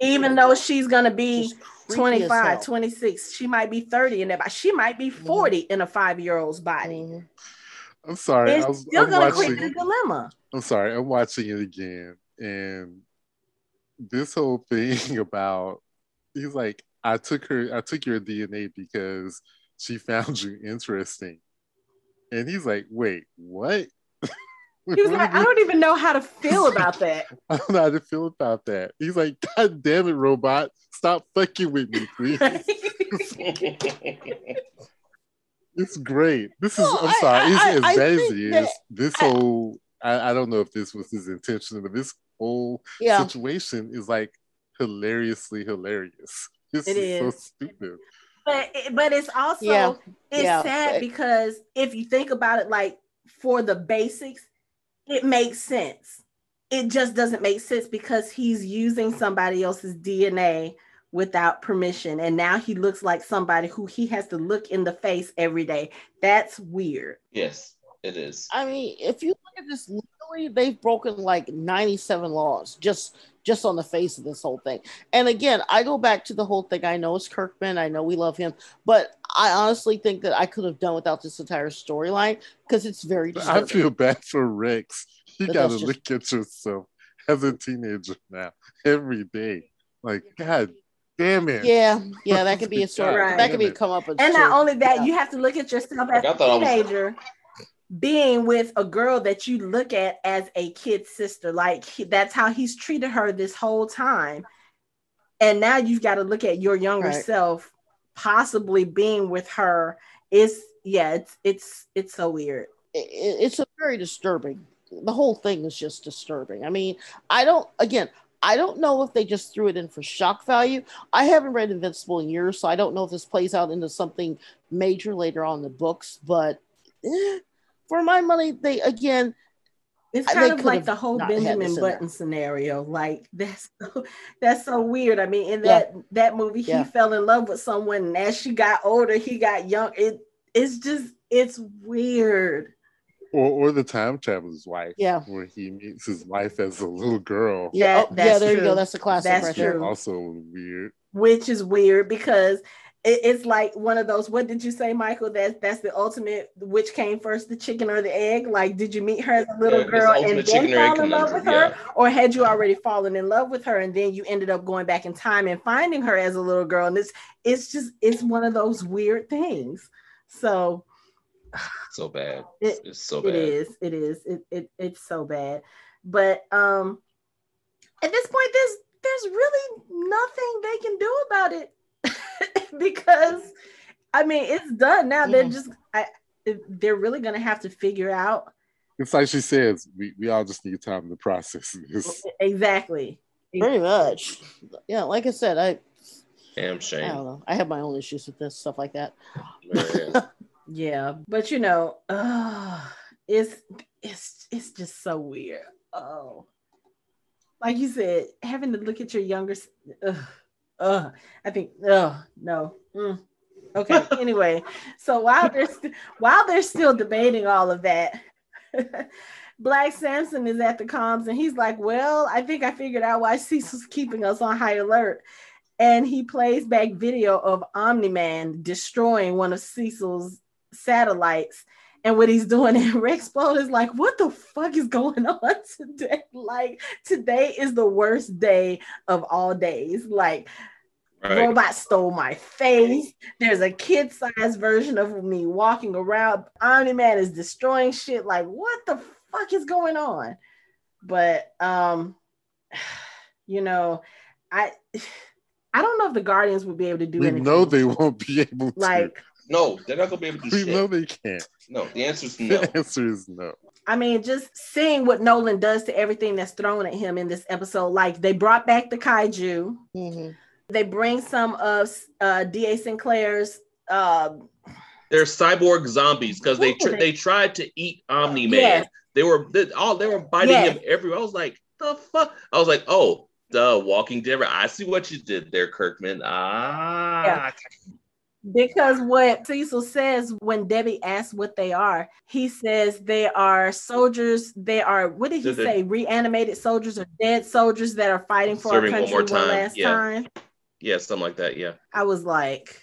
Even though she's going to be 25, hell. 26, she might be 30 in that, but she might be 40 in a five year old's body. Mhm. I'm sorry. I It's was, still I'm going to create the dilemma. I'm sorry. I'm watching it again, and this whole thing about he's like, I took her, I took your DNA because she found you interesting, and he's like, wait, what? He was like, I don't even know how to feel about that. I don't know how to feel about that. He's like, God damn it, robot, stop fucking with me, please. It's great. This is. No, I'm sorry. I- It's, I- as I bad as it is. This I- whole. I, I don't know if this was his intention, but this whole Yeah. situation is like hilariously hilarious. This It is, so stupid. but but it's also Yeah. it's Yeah. sad because if you think about it like for the basics it makes sense. It just doesn't make sense because he's using somebody else's dna without permission. And now he looks like somebody who he has to look in the face every day. That's weird. Yes, it is. I mean, if you look at this legally, they've broken like 97 laws just just on the face of this whole thing. And again, I go back to the whole thing. I know it's Kirkman. I know we love him, but I honestly think that I could have done without this entire storyline because it's very But I feel bad for Rex. You But got to look at yourself as a teenager now every day. Like, God damn it. yeah, yeah, that could be a story. Right. That could be a come up. and not only that Yeah. you have to look at yourself as Like, I a thought I was- teenager being with a girl that you look at as a kid sister like he- that's how he's treated her this whole time and now you've got to look at your younger Right. self possibly being with her it's yeah it's it's it's so weird it, it's a very disturbing. The whole thing is just disturbing. I mean, I don't. Again, I don't know if they just threw it in for shock value. I haven't read Invincible in years, so I don't know if this plays out into something major later on in the books. But eh, for my money, they again, it's kind of like the whole benjamin this in there. button scenario like that's so, that's so weird i mean in Yeah. that that movie he Yeah. fell in love with someone and as she got older he got young it it's just it's weird Or, or the time traveler's wife. Yeah. Where he meets his wife as a little girl. Oh, yeah, oh, that's yeah, there you go. That's a classic That's right there. true. Also weird. which is weird because it, it's like one of those. What did you say, Michael? That that's the ultimate. Which came first, the chicken or the egg? Like, did you meet her as a little Yeah, girl and then fall in love with her, or had you already fallen in love with her and then you ended up going back in time and finding her as a little girl? And it's it's just it's one of those weird things. So So bad. It- it's so it bad. is. It is. It, it it's so bad. But um at this point there's there's really nothing they can do about it because I mean it's done now. They're just I they're really gonna have to figure out It's like she says, we, we all just need time to process this. exactly. Pretty much. Yeah, like I said, I Damn I shame. don't know. I have my own issues with this stuff like that. Yeah, but you know, uh, it's it's it's just so weird. Oh, like you said, having to look at your younger. s- Uh, I think. Oh no. Mm. Okay. anyway, so while they're st- while they're still debating all of that. Black Samson is at the comms and he's like, Well, I think I figured out why Cecil's keeping us on high alert. And he plays back video of Omni Man destroying one of Cecil's satellites and what he's doing. And Rex Splode is like, What the fuck is going on today? Like, today is the worst day of all days. Like, Right. Robot stole my face. There's a kid sized version of me walking around. Omni Man is destroying shit. Like, what the fuck is going on? But um, you know, I I don't know if the Guardians would be able to do We anything. know they won't be able to. like No, they're not gonna be able to do we shit. know they can't. No, the answer is no. The answer is no. I mean, just seeing what Nolan does to everything that's thrown at him in this episode. Like they brought back the kaiju. Mm-hmm. They bring some of uh, D.A. Sinclair's. Uh, They're cyborg zombies because they tr- they tried to eat Omni Man. Yes. They were they, all they were biting Yes. him everywhere. I was like, the fuck. I was like, oh, the Walking Dead. I see what you did there, Kirkman. Ah, Yeah. Because what Cecil says when Debbie asks what they are, he says they are soldiers. They are what did he They're- say? Reanimated soldiers or dead soldiers that are fighting for our country more one, time, last yeah. time. yeah, something like that. Yeah. I was like,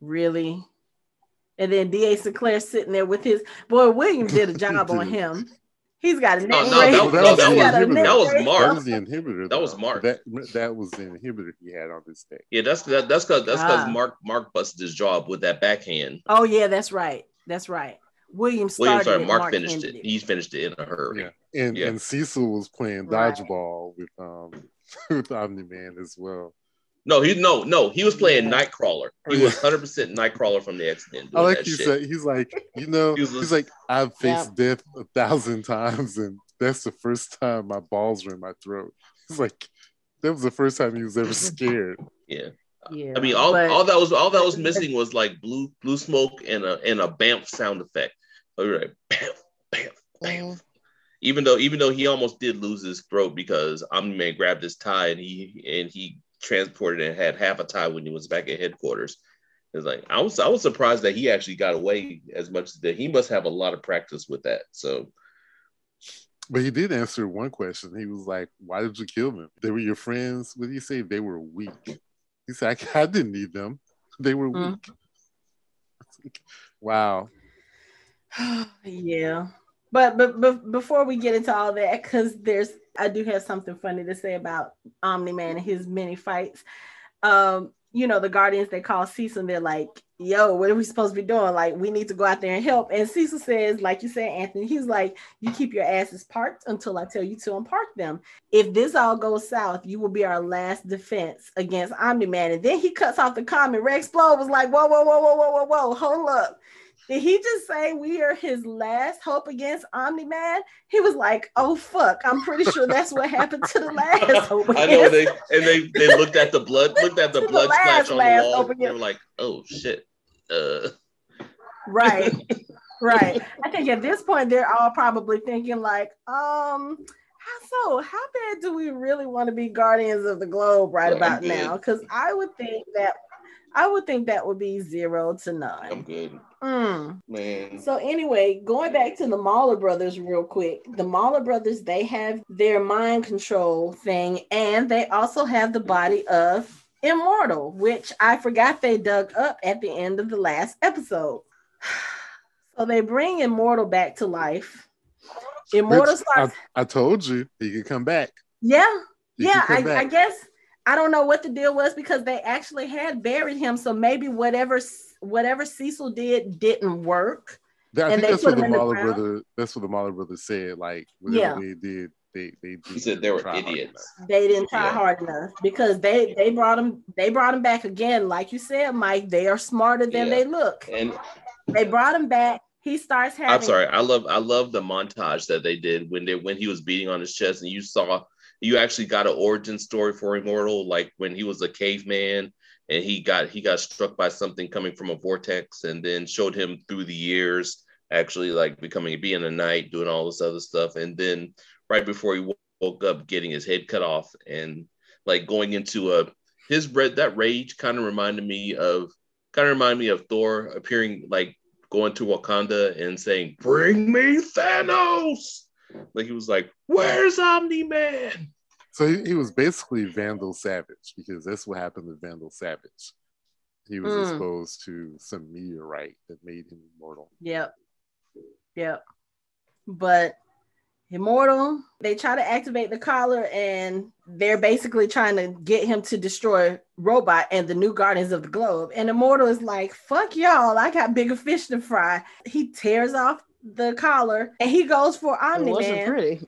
really? And then D.A. Sinclair sitting there with his boy William did a job on him. He's got a neck Oh, no, that- Well, no, that was- got a that was. Mark. That was the inhibitor. That was. Mark. That that was the inhibitor he had on this day. Yeah, that's that, that's because that's because Ah. Mark Mark busted his job with that backhand. Oh yeah, that's right. That's right. William started William, sorry, it, Mark, finished ended it. He finished it in a hurry. Yeah, and Yeah. and Cecil was playing Right. dodgeball with um with Omni Man as well. No, he no no he was playing Yeah. Nightcrawler. He was hundred percent Nightcrawler from the X Men. I like you shit. said he's like you know He was- he's like I've faced death a thousand times and that's the first time my balls were in my throat. He's like that was the first time he was ever scared. Yeah, Yeah. I mean all, but- all that was all that was missing was like blue blue smoke and a and a bamf sound effect. We were like, bamf bamf bamf. Mhm. Even though even though he almost did lose his throat because Omni Man grabbed his tie and he and he transported and had half a tie when he was back at headquarters. It's like I was I was surprised that he actually got away as much as that. He must have a lot of practice with that. So But he did answer one question. He was like, Why did you kill them? They were your friends. What did he say? They were weak. He said, I, I didn't need them. They were Mm. weak. It's like, wow. yeah. But, but before we get into all that, because there's I do have something funny to say about Omni Man and his many fights. Um, you know, the Guardians they call Cecil they're like, yo, what are we supposed to be doing? Like, we need to go out there and help. And Cecil says, like you said, Anthony, he's like, you keep your asses parked until I tell you to unpark them. If this all goes south, you will be our last defense against Omni Man. And then he cuts off the comment. Rex Splode was like, whoa, whoa, whoa, whoa, whoa, whoa, whoa, hold up. Did he just say we are his last hope against Omni Man? He was like, "Oh fuck!" I'm pretty sure that's what happened to the last hope I know they and they they looked at the blood, looked at the the blood last, splash on the wall. They were like, "Oh shit!" Uh, right, right. I think at this point they're all probably thinking like, um, how so? How bad do we really want to be guardians of the globe right Well, about now? Because I would think that I would think that would be zero to I'm good, Mm. man. So anyway, going back to the Mauler brothers real quick. The Mauler brothers, they have their mind control thing and they also have the body of Immortal, which I forgot they dug up at the end of the last episode. So they bring Immortal back to life. Immortal Which starts I, I told you he could come back. Yeah. He yeah, could come I, I guess I don't know what the deal was because they actually had buried him. So maybe whatever whatever Cecil did didn't work. I And think they that's put what the him in the Mauler brother. That's what the Mauler brothers said. Like whatever Yeah. they did, they they He said they were idiots. they didn't try Yeah. hard enough because they they brought him they brought him back again like you said mike they are smarter than Yeah. they look And they brought him back he starts having I'm sorry, I love I love the montage that they did when they when he was beating on his chest, and you saw you actually got an origin story for Immortal, like when he was a caveman and he got he got struck by something coming from a vortex, and then showed him through the years actually like becoming being a knight, doing all this other stuff, and then right before he woke up, getting his head cut off, and like going into a his bread that rage kind of reminded me of kind of reminded me of Thor appearing like going to Wakanda and saying, "Bring me Thanos." Like he was like, "Where's Omni Man?" So he, he was basically Vandal Savage because that's what happened to Vandal Savage. He was Mm. exposed to some meteorite that made him immortal. yep yep but immortal they try to activate the collar and they're basically trying to get him to destroy robot and the new guardians of the globe and immortal is like fuck y'all i got bigger fish to fry he tears off the collar and he goes for It omni wasn't man pretty.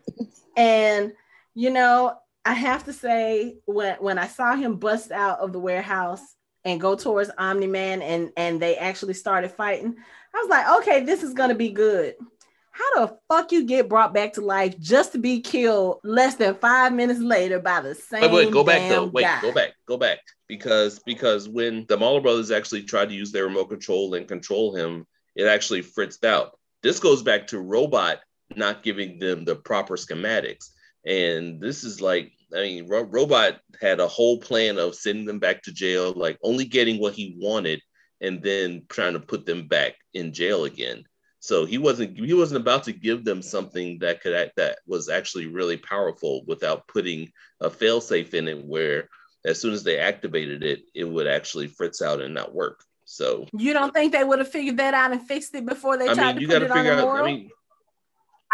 And you know, I have to say, when when I saw him bust out of the warehouse and go towards Omni Man, and and they actually started fighting, I was like, okay, this is gonna be good. how the fuck you get brought back to life just to be killed less than five minutes later by the same? Wait, wait, go back though. Wait, guy. go back, go back. Because because when the Mauler brothers actually tried to use their remote control and control him, it actually fritzed out. This goes back to Robot not giving them the proper schematics. And this is like, I mean, Ro- Robot had a whole plan of sending them back to jail, like only getting what he wanted and then trying to put them back in jail again. So he wasn't he wasn't about to give them something that could act, that was actually really powerful without putting a failsafe in it where as soon as they activated it, it would actually fritz out and not work. So you don't think they would have figured that out and fixed it before they I tried mean, to you put it figure on out, I mean,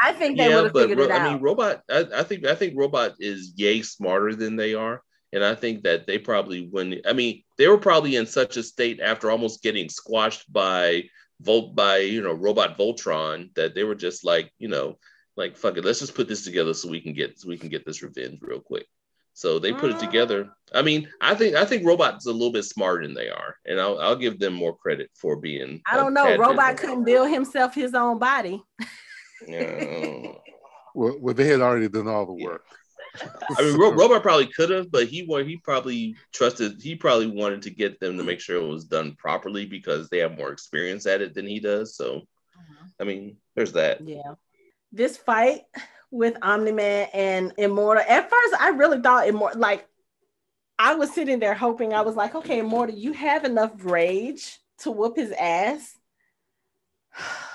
I think they yeah, would have figured ro- it out. I mean, robot. I, I, think I think robot is yay smarter than they are, and I think that they probably when I mean they were probably in such a state after almost getting squashed by Volt by you know robot Voltron that they were just like you know like fuck it let's just put this together so we can get so we can get this revenge real quick. So they put it mm. together. I mean, I think I think robots a little bit smarter than they are, and I'll I'll give them more credit for being. I don't uh, know. Robot couldn't build himself his own body. Yeah. well, well, they had already done all the work. I mean, so. Robot probably could have, but he he probably trusted. He probably wanted to get them to make sure it was done properly because they have more experience at it than he does. So, uh-huh. I mean, there's that. Yeah, this fight with Omni Man and Immortal. At first, I really thought Immortal. Like, I was sitting there hoping. I was like, okay, Immortal, you have enough rage to whoop his ass.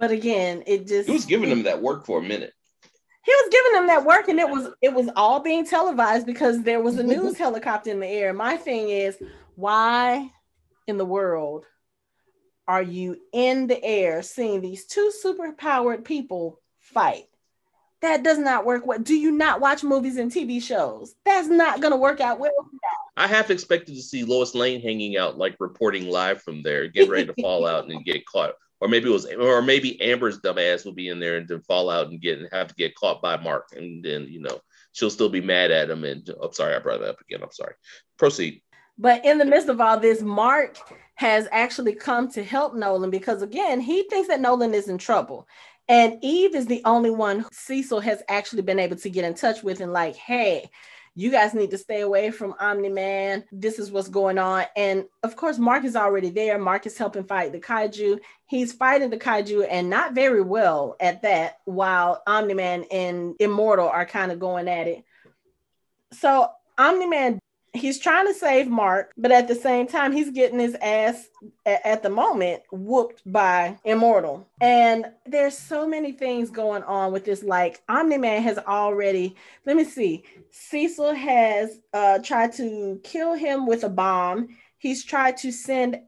But again, it just he was giving them that work for a minute. He was giving them that work and it was it was all being televised because there was a news helicopter in the air. My thing is why in the world are you in the air seeing these two super powered people fight? That does not work. What do you not watch movies and tv shows? That's not going to work out well. I half expected to see lois lane hanging out like reporting live from there getting ready to fall out and get caught or maybe it was, or maybe Amber's dumbass will be in there and then fall out and get and have to get caught by Mark, and then you know she'll still be mad at him. And I'm oh, sorry, I brought that up again. I'm sorry. Proceed. But in the midst of all this, Mark has actually come to help Nolan because again, he thinks that Nolan is in trouble. And Eve is the only one Cecil has actually been able to get in touch with and like, hey, you guys need to stay away from Omni Man. This is what's going on. And of course, Mark is already there. Mark is helping fight the kaiju. He's fighting the kaiju and not very well at that, while Omni Man and Immortal are kind of going at it. So Omni Man he's trying to save Mark, but at the same time, he's getting his ass at, the moment whooped by Immortal. And there's so many things going on with this. Like Omni Man has already, let me see, Cecil has uh, tried to kill him with a bomb. He's tried to send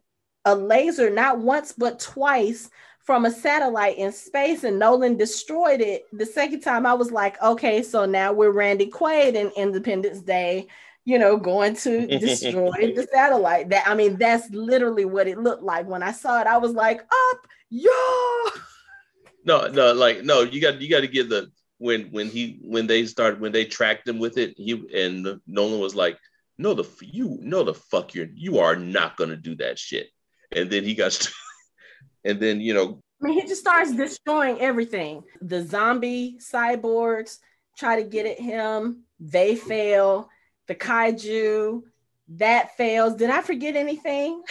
a laser not once but twice from a satellite in space and Nolan destroyed it. The second time I was like, okay, so now we're Randy Quaid in Independence Day you know, going to destroy the satellite. That I mean, that's literally what it looked like. When I saw it, I was like, up, yo. No, no, like no, you got you got to give the when when he when they started when they tracked him with it, he and Nolan was like, no, the you know the fuck you're you are not gonna do that shit. And then he got, and then you know, I mean, he just starts destroying everything. The zombie cyborgs try to get at him, they fail the kaiju, that fails. Did I forget anything?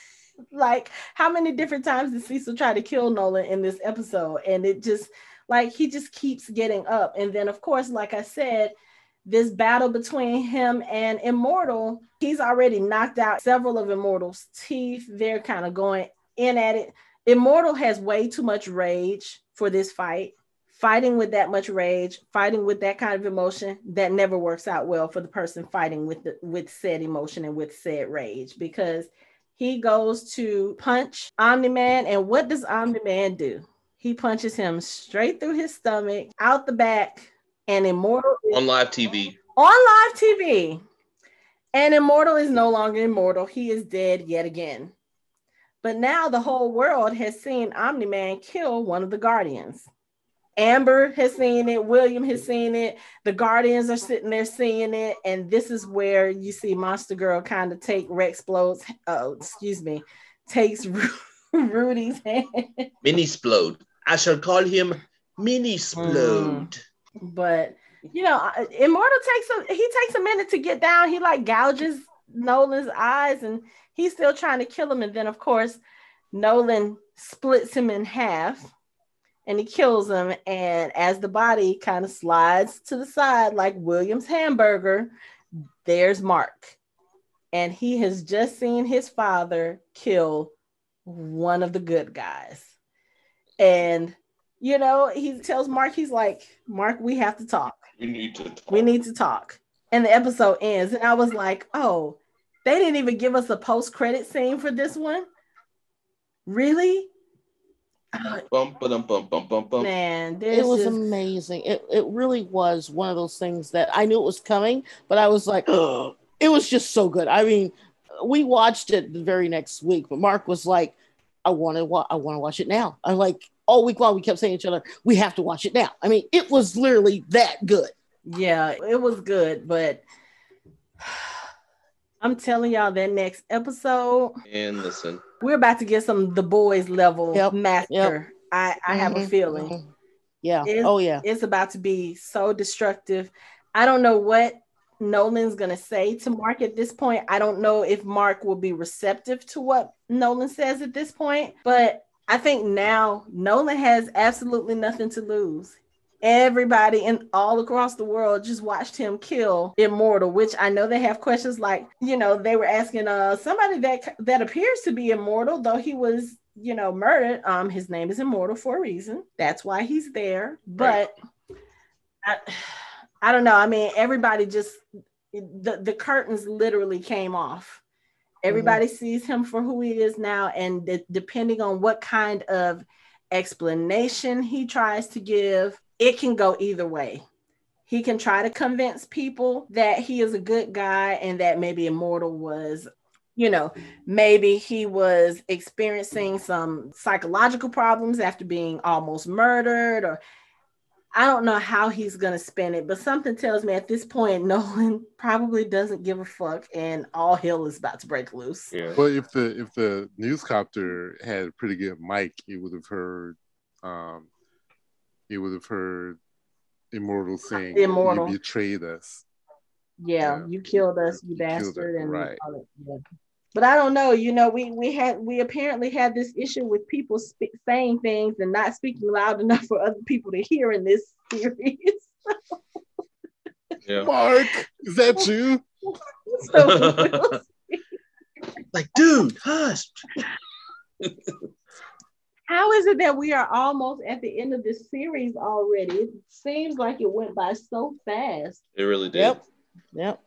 like, how many different times did Cecil try to kill Nolan in this episode? And it just, like, he just keeps getting up. And then, of course, like I said, this battle between him and Immortal, he's already knocked out several of Immortal's teeth. They're kind of going in at it. Immortal has way too much rage for this fight fighting with that much rage, fighting with that kind of emotion, that never works out well for the person fighting with the, with said emotion and with said rage because he goes to punch Omni Man, and what does Omni Man do? He punches him straight through his stomach, out the back, and Immortal on live TV. On live TV. And Immortal is no longer immortal. He is dead yet again. But now the whole world has seen Omni Man kill one of the Guardians. Amber has seen it, William has seen it, the Guardians are sitting there seeing it, and this is where you see Monster Girl kind of take Rex Splode's, oh, uh, excuse me, takes Rudy's hand. Mini explode. I shall call him Mini Splode. Mm. But you know, Immortal takes a he takes a minute to get down. He like gouges Nolan's eyes and he's still trying to kill him. And then of course, Nolan splits him in half and he kills him. And as the body kind of slides to the side like William's hamburger, there's Mark. And he has just seen his father kill one of the good guys. And you know, he tells Mark, he's like, Mark, we have to talk. We need to talk. We need to talk. And the episode ends. And I was like, oh, they didn't even give us a post credit scene for this one. Really? Bum, ba-dum, bum, bum, bum, bum. man, there's it was just- amazing. It it really was one of those things that I knew it was coming, but I was like, oh, it was just so good. I mean, we watched it the very next week, but Mark was like, I want to wa- I want to watch it now. I'm like all week long we kept saying to each other, we have to watch it now. I mean, it was literally that good. yeah, it was good, but I'm telling y'all that next episode, And listen, we're about to get some the boys level Yep, master. I, I have a Mhm, feeling. mhm. Yeah. It's- oh yeah. it's about to be so destructive. I don't know what Nolan's going to say to Mark at this point. I don't know if Mark will be receptive to what Nolan says at this point, but I think now Nolan has absolutely nothing to lose. Everybody and all across the world just watched him kill Immortal, which I know they have questions like, you know, they were asking uh somebody that that appears to be immortal, though he was, you know, murdered. Um, his name is Immortal for a reason. That's why he's there. But I, I don't know. I mean, everybody just the the curtains literally came off. Everybody sees him for who he is now, and de- depending on what kind of explanation he tries to give, it can go either way. He can try to convince people that he is a good guy and that maybe Immortal was, you know, maybe he was experiencing some psychological problems after being almost murdered or I don't know how he's going to spin it, but something tells me at this point, Nolan probably doesn't give a fuck, and all hell is about to break loose. yeah. But if the if the newscopter had a pretty good mic, it would have heard um it would have heard Immortal saying Immortal. you betrayed us. Yeah, Yeah. you killed us, you You bastard, and right. all that, yeah. But I don't know. You know, we we had we apparently had this issue with people spe- saying things and not speaking loud enough for other people to hear in this series. yeah. Mark, is that you? so Like, dude, hush. How is it that we are almost at the end of this series already? It seems like it went by so fast. It really did. Yep. Yep.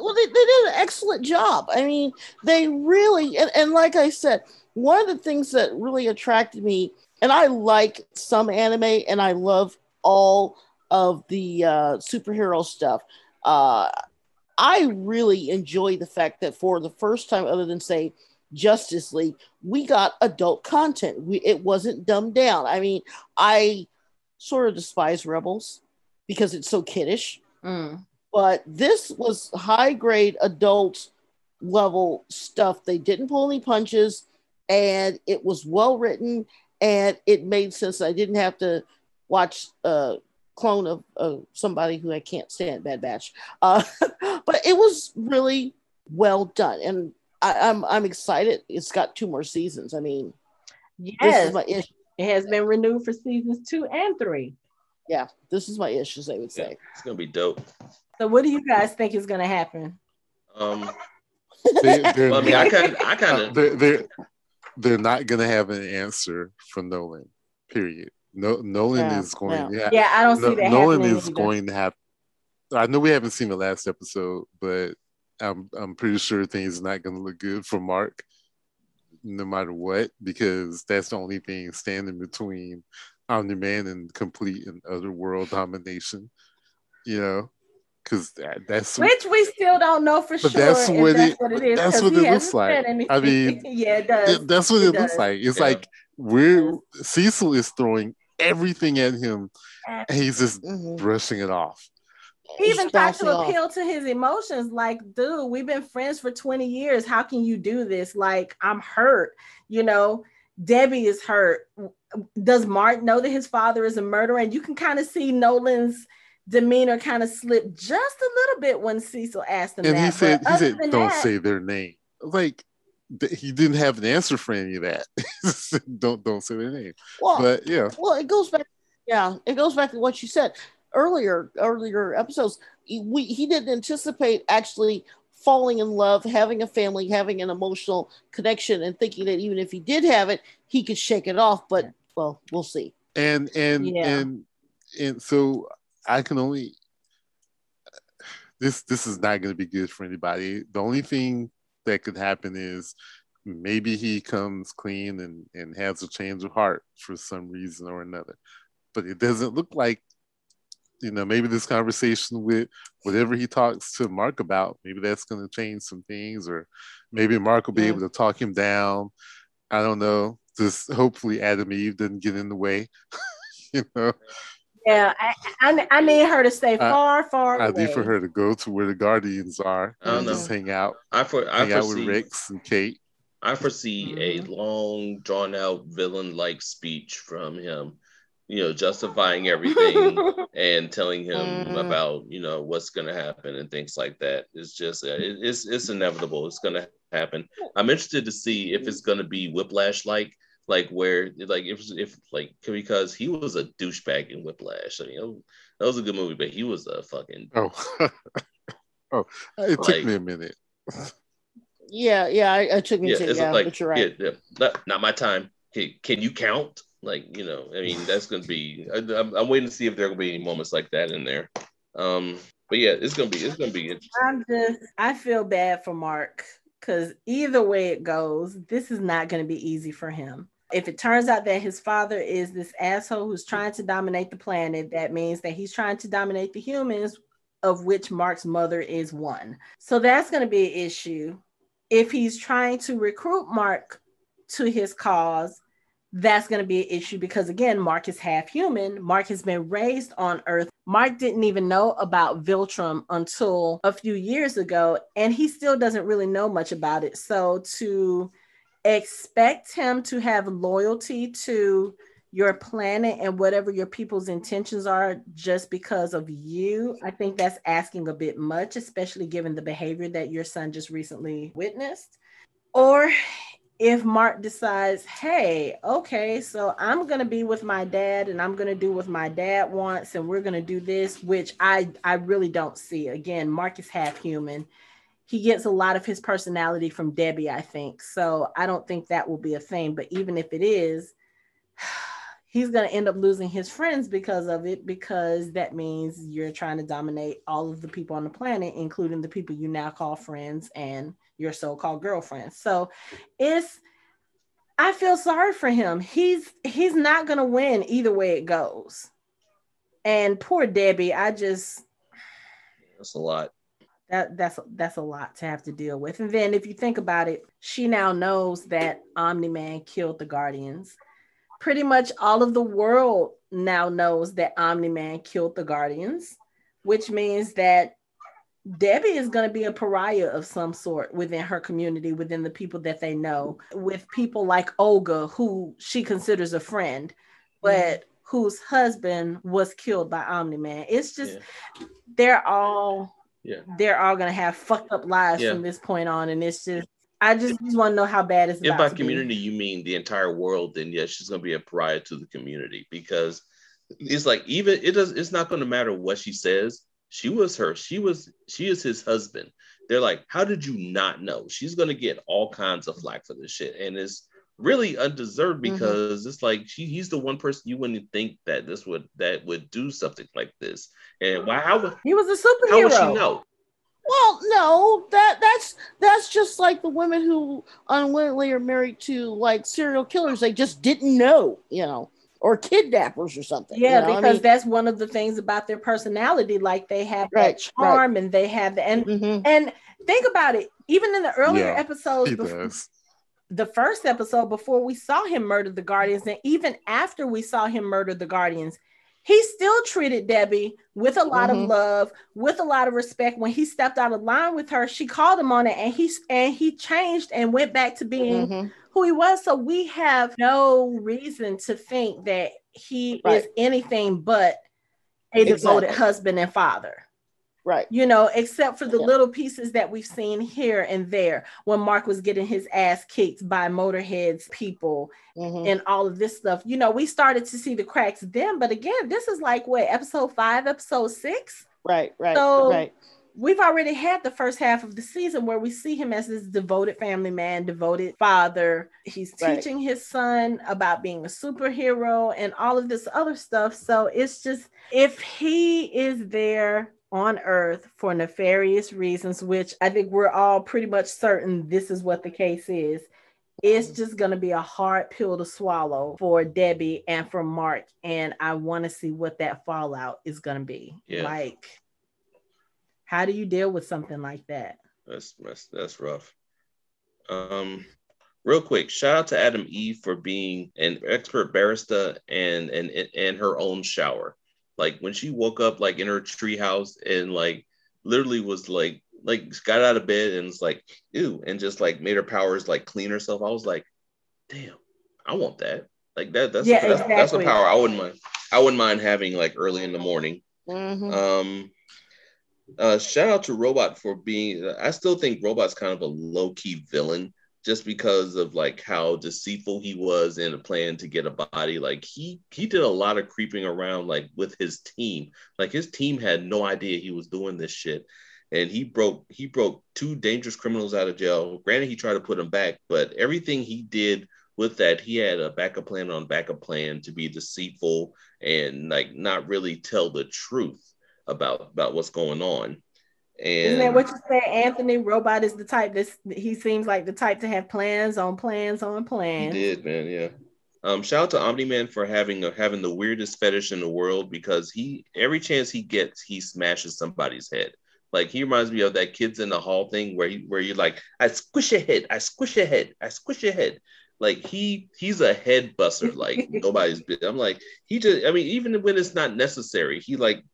Well, they, they did an excellent job. I mean, they really, and, and like I said, one of the things that really attracted me, and I like some anime and I love all of the uh, superhero stuff. Uh, I really enjoy the fact that for the first time, other than say Justice League, we got adult content. We, it wasn't dumbed down. I mean, I sort of despise Rebels because it's so kiddish Mm. but this was high grade adult level stuff. They didn't pull any punches, and it was well written, and it made sense. I didn't have to watch a clone of uh, somebody who I can't stand, Bad Batch. Uh, but it was really well done, and I, I'm I'm excited. It's got two more seasons. I mean, this Yes, is my issue. it has been renewed for seasons two and three. Yeah, this is my issue. They would Yeah, say. it's gonna be dope. So, what do you guys think is going to happen? Um, They, well, I mean, I kind, I kind of, they're, they're, they're not gonna have an answer for Nolan. Period. No, Nolan Yeah, is going. Yeah, Yeah, I don't see No- that Nolan happening. is either. going to have. I know we haven't seen the last episode, but I'm I'm pretty sure things are not going to look good for Mark, no matter what, because that's the only thing standing between Omni Man and complete and other world domination. You know, because that, that's Which we still don't know for But sure. that's what that's it- what it is. that's what it looks like. I mean, yeah, it does. It- that's what It it, looks like. It's Yeah. like we're Cecil is throwing everything at him, And he's just Mhm. brushing it off. He even tried bouncing to off. appeal to his emotions, like, dude, we've been friends for 20 years. How can you do this? Like, I'm hurt. You know, Debbie is hurt. does Mark know that his father is a murderer? And you can kind of see Nolan's demeanor kind of slip just a little bit when Cecil asked him and that. he said, But he said, don't that- say their name. Like he didn't have an answer for any of that. don't don't say their name. Well, But yeah, Well, it goes back. Yeah, it goes back to what you said earlier. Earlier episodes, he, we he didn't anticipate actually falling in love, having a family, having an emotional connection, and thinking that even if he did have it, he could shake it off. But well, we'll see. and and Yeah. and and so I can only this this is not going to be good for anybody. The only thing that could happen is maybe he comes clean and and has a change of heart for some reason or another. But it doesn't look like you know maybe this conversation with whatever he talks to Mark about maybe that's going to change some things or maybe Mark will be Yeah. able to talk him down. I don't know. Just hopefully Atom Eve doesn't get in the way. you know, Yeah, I, I, I need her to stay I- far, far I away. need for her to go to where the Guardians are I don't and know. just hang out, I for I hang out with foresee Rex and Kate. I foresee a Mhm. long, drawn out villain like speech from him, you know, justifying everything and telling him Mhm. about, you know, what's going to happen and things like that. It's just, uh, it, it's, it's inevitable. It's going to happen. I'm interested to see if it's going to be whiplash like, like where, like, if, if, like, because he was a douchebag in Whiplash. I mean, that was a good movie, but he was a fucking, Oh, oh, it took Like- me a minute. Yeah, yeah, I, I took me yeah, to yeah, like, but you're right. yeah, yeah, not, not my time. Can, can you count? Like, you know, I mean, that's to be, I, I'm, I'm waiting to see if there will be any moments like that in there. Um, but yeah, it's to be, it's to be interesting. I'm just, I feel bad for Mark because either way it goes, this is not to be easy for him. If it turns out that his father is this asshole who's trying to dominate the planet, that means that he's trying to dominate the humans, of which Mark's mother is one. So that's going to be an issue. If he's trying to recruit Mark to his cause, that's going to be an issue because again mark is half human. Mark has been raised on earth. Mark didn't even know about viltrum until a few years ago and he still doesn't really know much about it. So to expect him to have loyalty to your planet and whatever your people's intentions are just because of you i think that's asking a bit much especially given the behavior that your son just recently witnessed. Or if Mark decides, hey, okay, so I'm gonna be with my dad and I'm gonna do what my dad wants and we're gonna do this, which I I really don't see. Again, Mark is half human. He gets a lot of his personality from Debbie, I think. So I don't think that will be a thing. But even if it is, he's gonna end up losing his friends because of it, because that means you're trying to dominate all of the people on the planet, including the people you now call friends and your so-called girlfriend. So it's I feel sorry for him. He's he's not gonna win either way it goes. And poor Debbie, I just That's a lot. that that's that's a lot to have to deal with. And then if you think about it, she now knows that Omni Man killed the Guardians. Pretty much all of the world now knows that Omni Man killed the Guardians, which means that Debbie is going to be a pariah of some sort within her community, within the people that they know, with people like Olga, who she considers a friend, but mm-hmm. whose husband was killed by Omni Man. It's just Yeah. they're all Yeah. they're all gonna have fucked up lives Yeah. from this point on, and it's just I just, just want to know how bad it's If by be. community you mean the entire world, then yes, she's gonna be a pariah to the community because it's like even it does it's not gonna matter what she says. She was her, she was she is his husband. They're like, how did you not know? She's gonna get all kinds of flack for this shit. And it's really undeserved Mhm. because it's like she he's the one person you wouldn't think that this would that would do something like this. And why how He was a superhero. how would she know? Well, no, that that's that's just like the women who unwittingly are married to like serial killers. They just didn't know, you know, or kidnappers or something. you Yeah, know? I because mean, that's one of the things about their personality. Like they have Right, that charm and they have the and mhm. and think about it. Even in the earlier Yeah, episodes, before, the first episode before we saw him murder the Guardians, and even after we saw him murder the Guardians, he still treated Debbie with a lot Mhm. of love, with a lot of respect. When he stepped out of line with her, she called him on it, and he and he changed and went back to being Mhm. Who he was. So we have no reason to think that he Right. is anything but a devoted husband and father. Right. You know, except for the Yeah. little pieces that we've seen here and there when Mark was getting his ass kicked by Motorhead's people Mhm. and all of this stuff. You know, we started to see the cracks then, but again, this is like what episode five, episode six. Right. Right. So- right. We've already had the first half of the season where we see him as this devoted family man, devoted father. He's Right. teaching his son about being a superhero and all of this other stuff. So it's just if he is there on earth for nefarious reasons, which I think we're all pretty much certain this is what the case is. It's mm-hmm. just going to be a hard pill to swallow for Debbie and for Mark. And I want to see what that fallout is going to be. Yeah. Like, how do you deal with something like that? That's that's that's rough. Um, real quick, shout out to Atom Eve for being an expert barista and and and her own shower. Like when she woke up, like in her treehouse, and like literally was like like got out of bed and was like ew, and just like made her powers like clean herself. I was like, damn, I want that. Like that. That's Yeah, that's, that's a power I wouldn't mind. I wouldn't mind having like early in the morning. Mhm. Um, uh, shout out to Robot for being. I still think Robot's kind of a low key villain, just because of like how deceitful he was in a plan to get a body. Like he he did a lot of creeping around like with his team. Like his team had no idea he was doing this shit, and he broke he broke two dangerous criminals out of jail. Granted, he tried to put them back, but everything he did with that, he had a backup plan on backup plan to be deceitful and like not really tell the truth about about what's going on. And Isn't that what you said, Anthony? Robot is the type that he seems like the type to have plans on plans on plans. he did, man. Yeah. Um, shout out to Omni Man for having having the weirdest fetish in the world because he every chance he gets, he smashes somebody's head. Like he reminds me of that kids in the hall thing where he where you're like, I squish your head, I squish your head, I squish your head. Like he he's a head buster, like nobody's bit. I'm like, he just I mean, even when it's not necessary, he like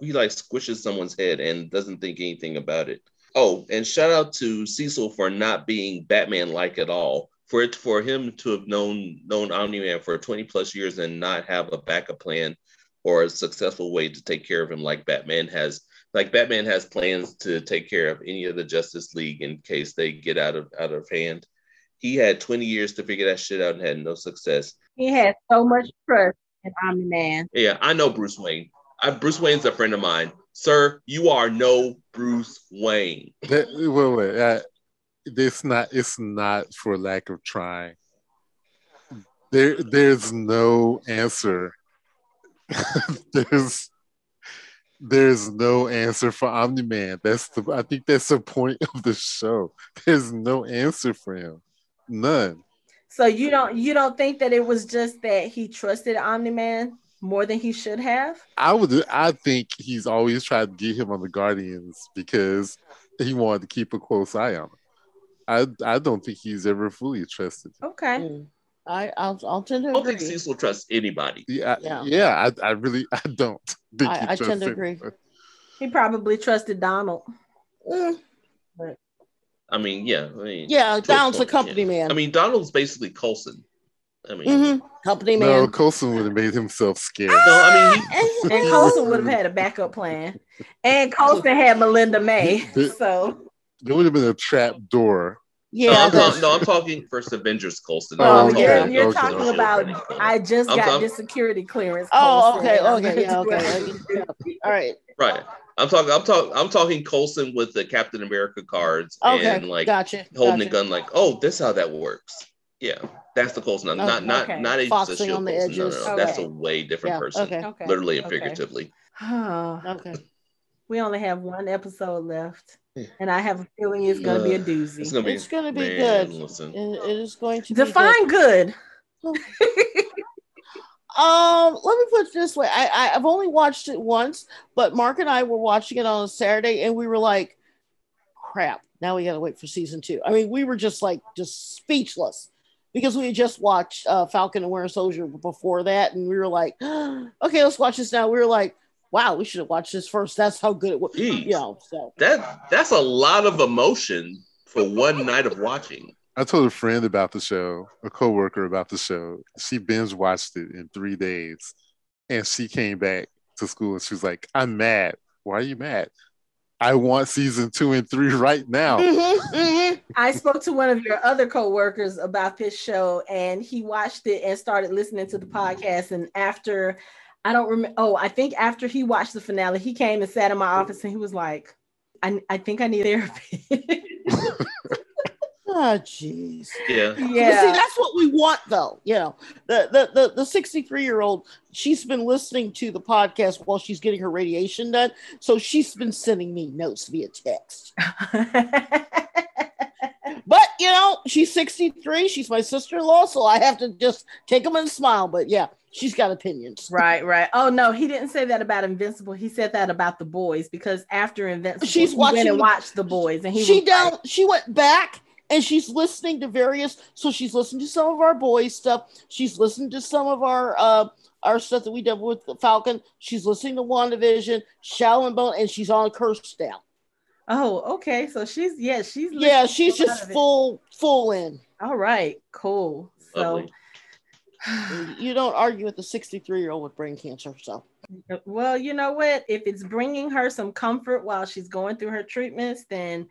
he like squishes someone's head and doesn't think anything about it. Oh, and shout out to Cecil for not being Batman like at all. For it for him to have known known Omni Man for 20 plus years and not have a backup plan or a successful way to take care of him like Batman has like Batman has plans to take care of any of the Justice League in case they get out of out of hand. He had 20 years to figure that shit out and had no success. He has so much trust in Omni Man. Yeah, I know Bruce Wayne. I, Bruce Wayne's a friend of mine. Sir, you are no Bruce Wayne. That, wait, wait. Uh, it's not. It's not for lack of trying. There, there's no answer. there's, there's no answer for Omni Man. That's the. I think that's the point of the show. There's no answer for him. None. So you don't you don't think that it was just that he trusted Omni Man more than he should have? I would. I think he's always tried to get him on the Guardians because he wanted to keep a close eye on him. I, I don't think he's ever fully trusted. Okay. Mm. I I'll, I'll tend to I don't think. Cecil trusts anybody. Yeah, Yeah. yeah, yeah I, I really, I don't think I- he I tend to agree. anyone. He probably trusted Donald. Mm, I mean, yeah. I mean, yeah, to a Donald's a company yeah. man. I mean, Donald's basically Coulson. I mean, Mhm, Company No, man. Coulson would have made himself scared. no, I mean, he, And Coulson would have had a backup plan. And Coulson had Melinda May. So There would have been a trap door. yeah, no, I'm that's- no, I'm talking first Avengers Coulson. Oh, Oh, I'm yeah, talking- you're okay. talking Shield about. I just I'm got talking- this security clearance. Oh, Coulson. okay, okay, yeah, okay. All right. right. I'm talking. I'm talking. I'm talking Coulson with the Captain America cards Okay. and like gotcha. holding gotcha. a gun. Like, oh, this how that works. Yeah, that's the Coulson. Not Okay. not Okay. not Agents of Foxing Shield on the Coulson. No, no, edges. no. That's a way different Yeah, person. okay. Okay. Literally and figuratively. Okay. we only have one episode left, and I have a feeling it's going to be a doozy. It's gonna be. It's gonna be man, good. Listen. It- it is going to be Define good. Um, let me put it this way. I, I I've only watched it once, but Mark and I were watching it on a Saturday and we were like, crap, now we gotta wait for season two. I mean, we were just like just speechless because we had just watched uh, Falcon and Winter Soldier before that, and we were like, okay, let's watch this now. We were like, wow, we should have watched this first. That's how good it was. Jeez. You know, so That that's a lot of emotion for one night of watching. I told a friend about the show, a coworker about the show. She binge watched it in three days, and she came back to school and she was like, "I'm mad. Why are you mad? I want season two and three right now." Mhm, mhm. I spoke to one of your other coworkers about this show, and he watched it and started listening to the podcast. And after, I don't remember. Oh, I think after he watched the finale, he came and sat in my office, and he was like, "I, I think I need therapy." Oh, jeez. Yeah. But See, that's what we want, though. You know, the the the the 63 year old. She's been listening to the podcast while she's getting her radiation done, so she's been sending me notes via text. But you know, she's 63. She's my sister in law, so I have to just take them and smile. But yeah, she's got opinions. right, right. Oh no, he didn't say that about Invincible. He said that about the boys because after Invincible, She's he watching went and watched the boys, and he she was down. like, she went back and she's listening to various. So she's listening to some of our boys stuff. She's listening to some of our uh our stuff that we did with the Falcon. She's listening to WandaVision, Shadow and Bone, and she's on Curse down. "Oh, okay." So she's yeah, she's Yeah, she's to a lot just full full in. All right, cool. So. You don't argue with a 63 year old with brain cancer. So Well, you know what? If it's bringing her some comfort while she's going through her treatments, then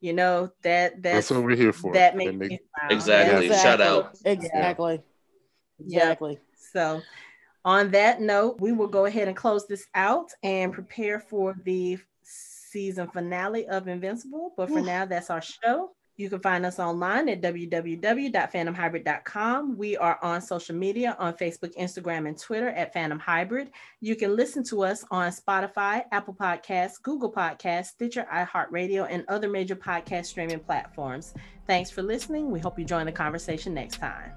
you know that That's that's what we're here for. that That makes make- me smile. Exactly. Yeah. Shout out. exactly, Yeah. exactly. So, on that note, we will go ahead and close this out and prepare for the season finale of Invincible. But for now, that's our show. You can find us online at www.phantomhybrid.com. We are on social media on Facebook, Instagram, and Twitter at Phantom Hybrid. You can listen to us on Spotify, Apple Podcasts, Google Podcasts, Stitcher, iHeartRadio, and other major podcast streaming platforms. Thanks for listening. We hope you join the conversation next time.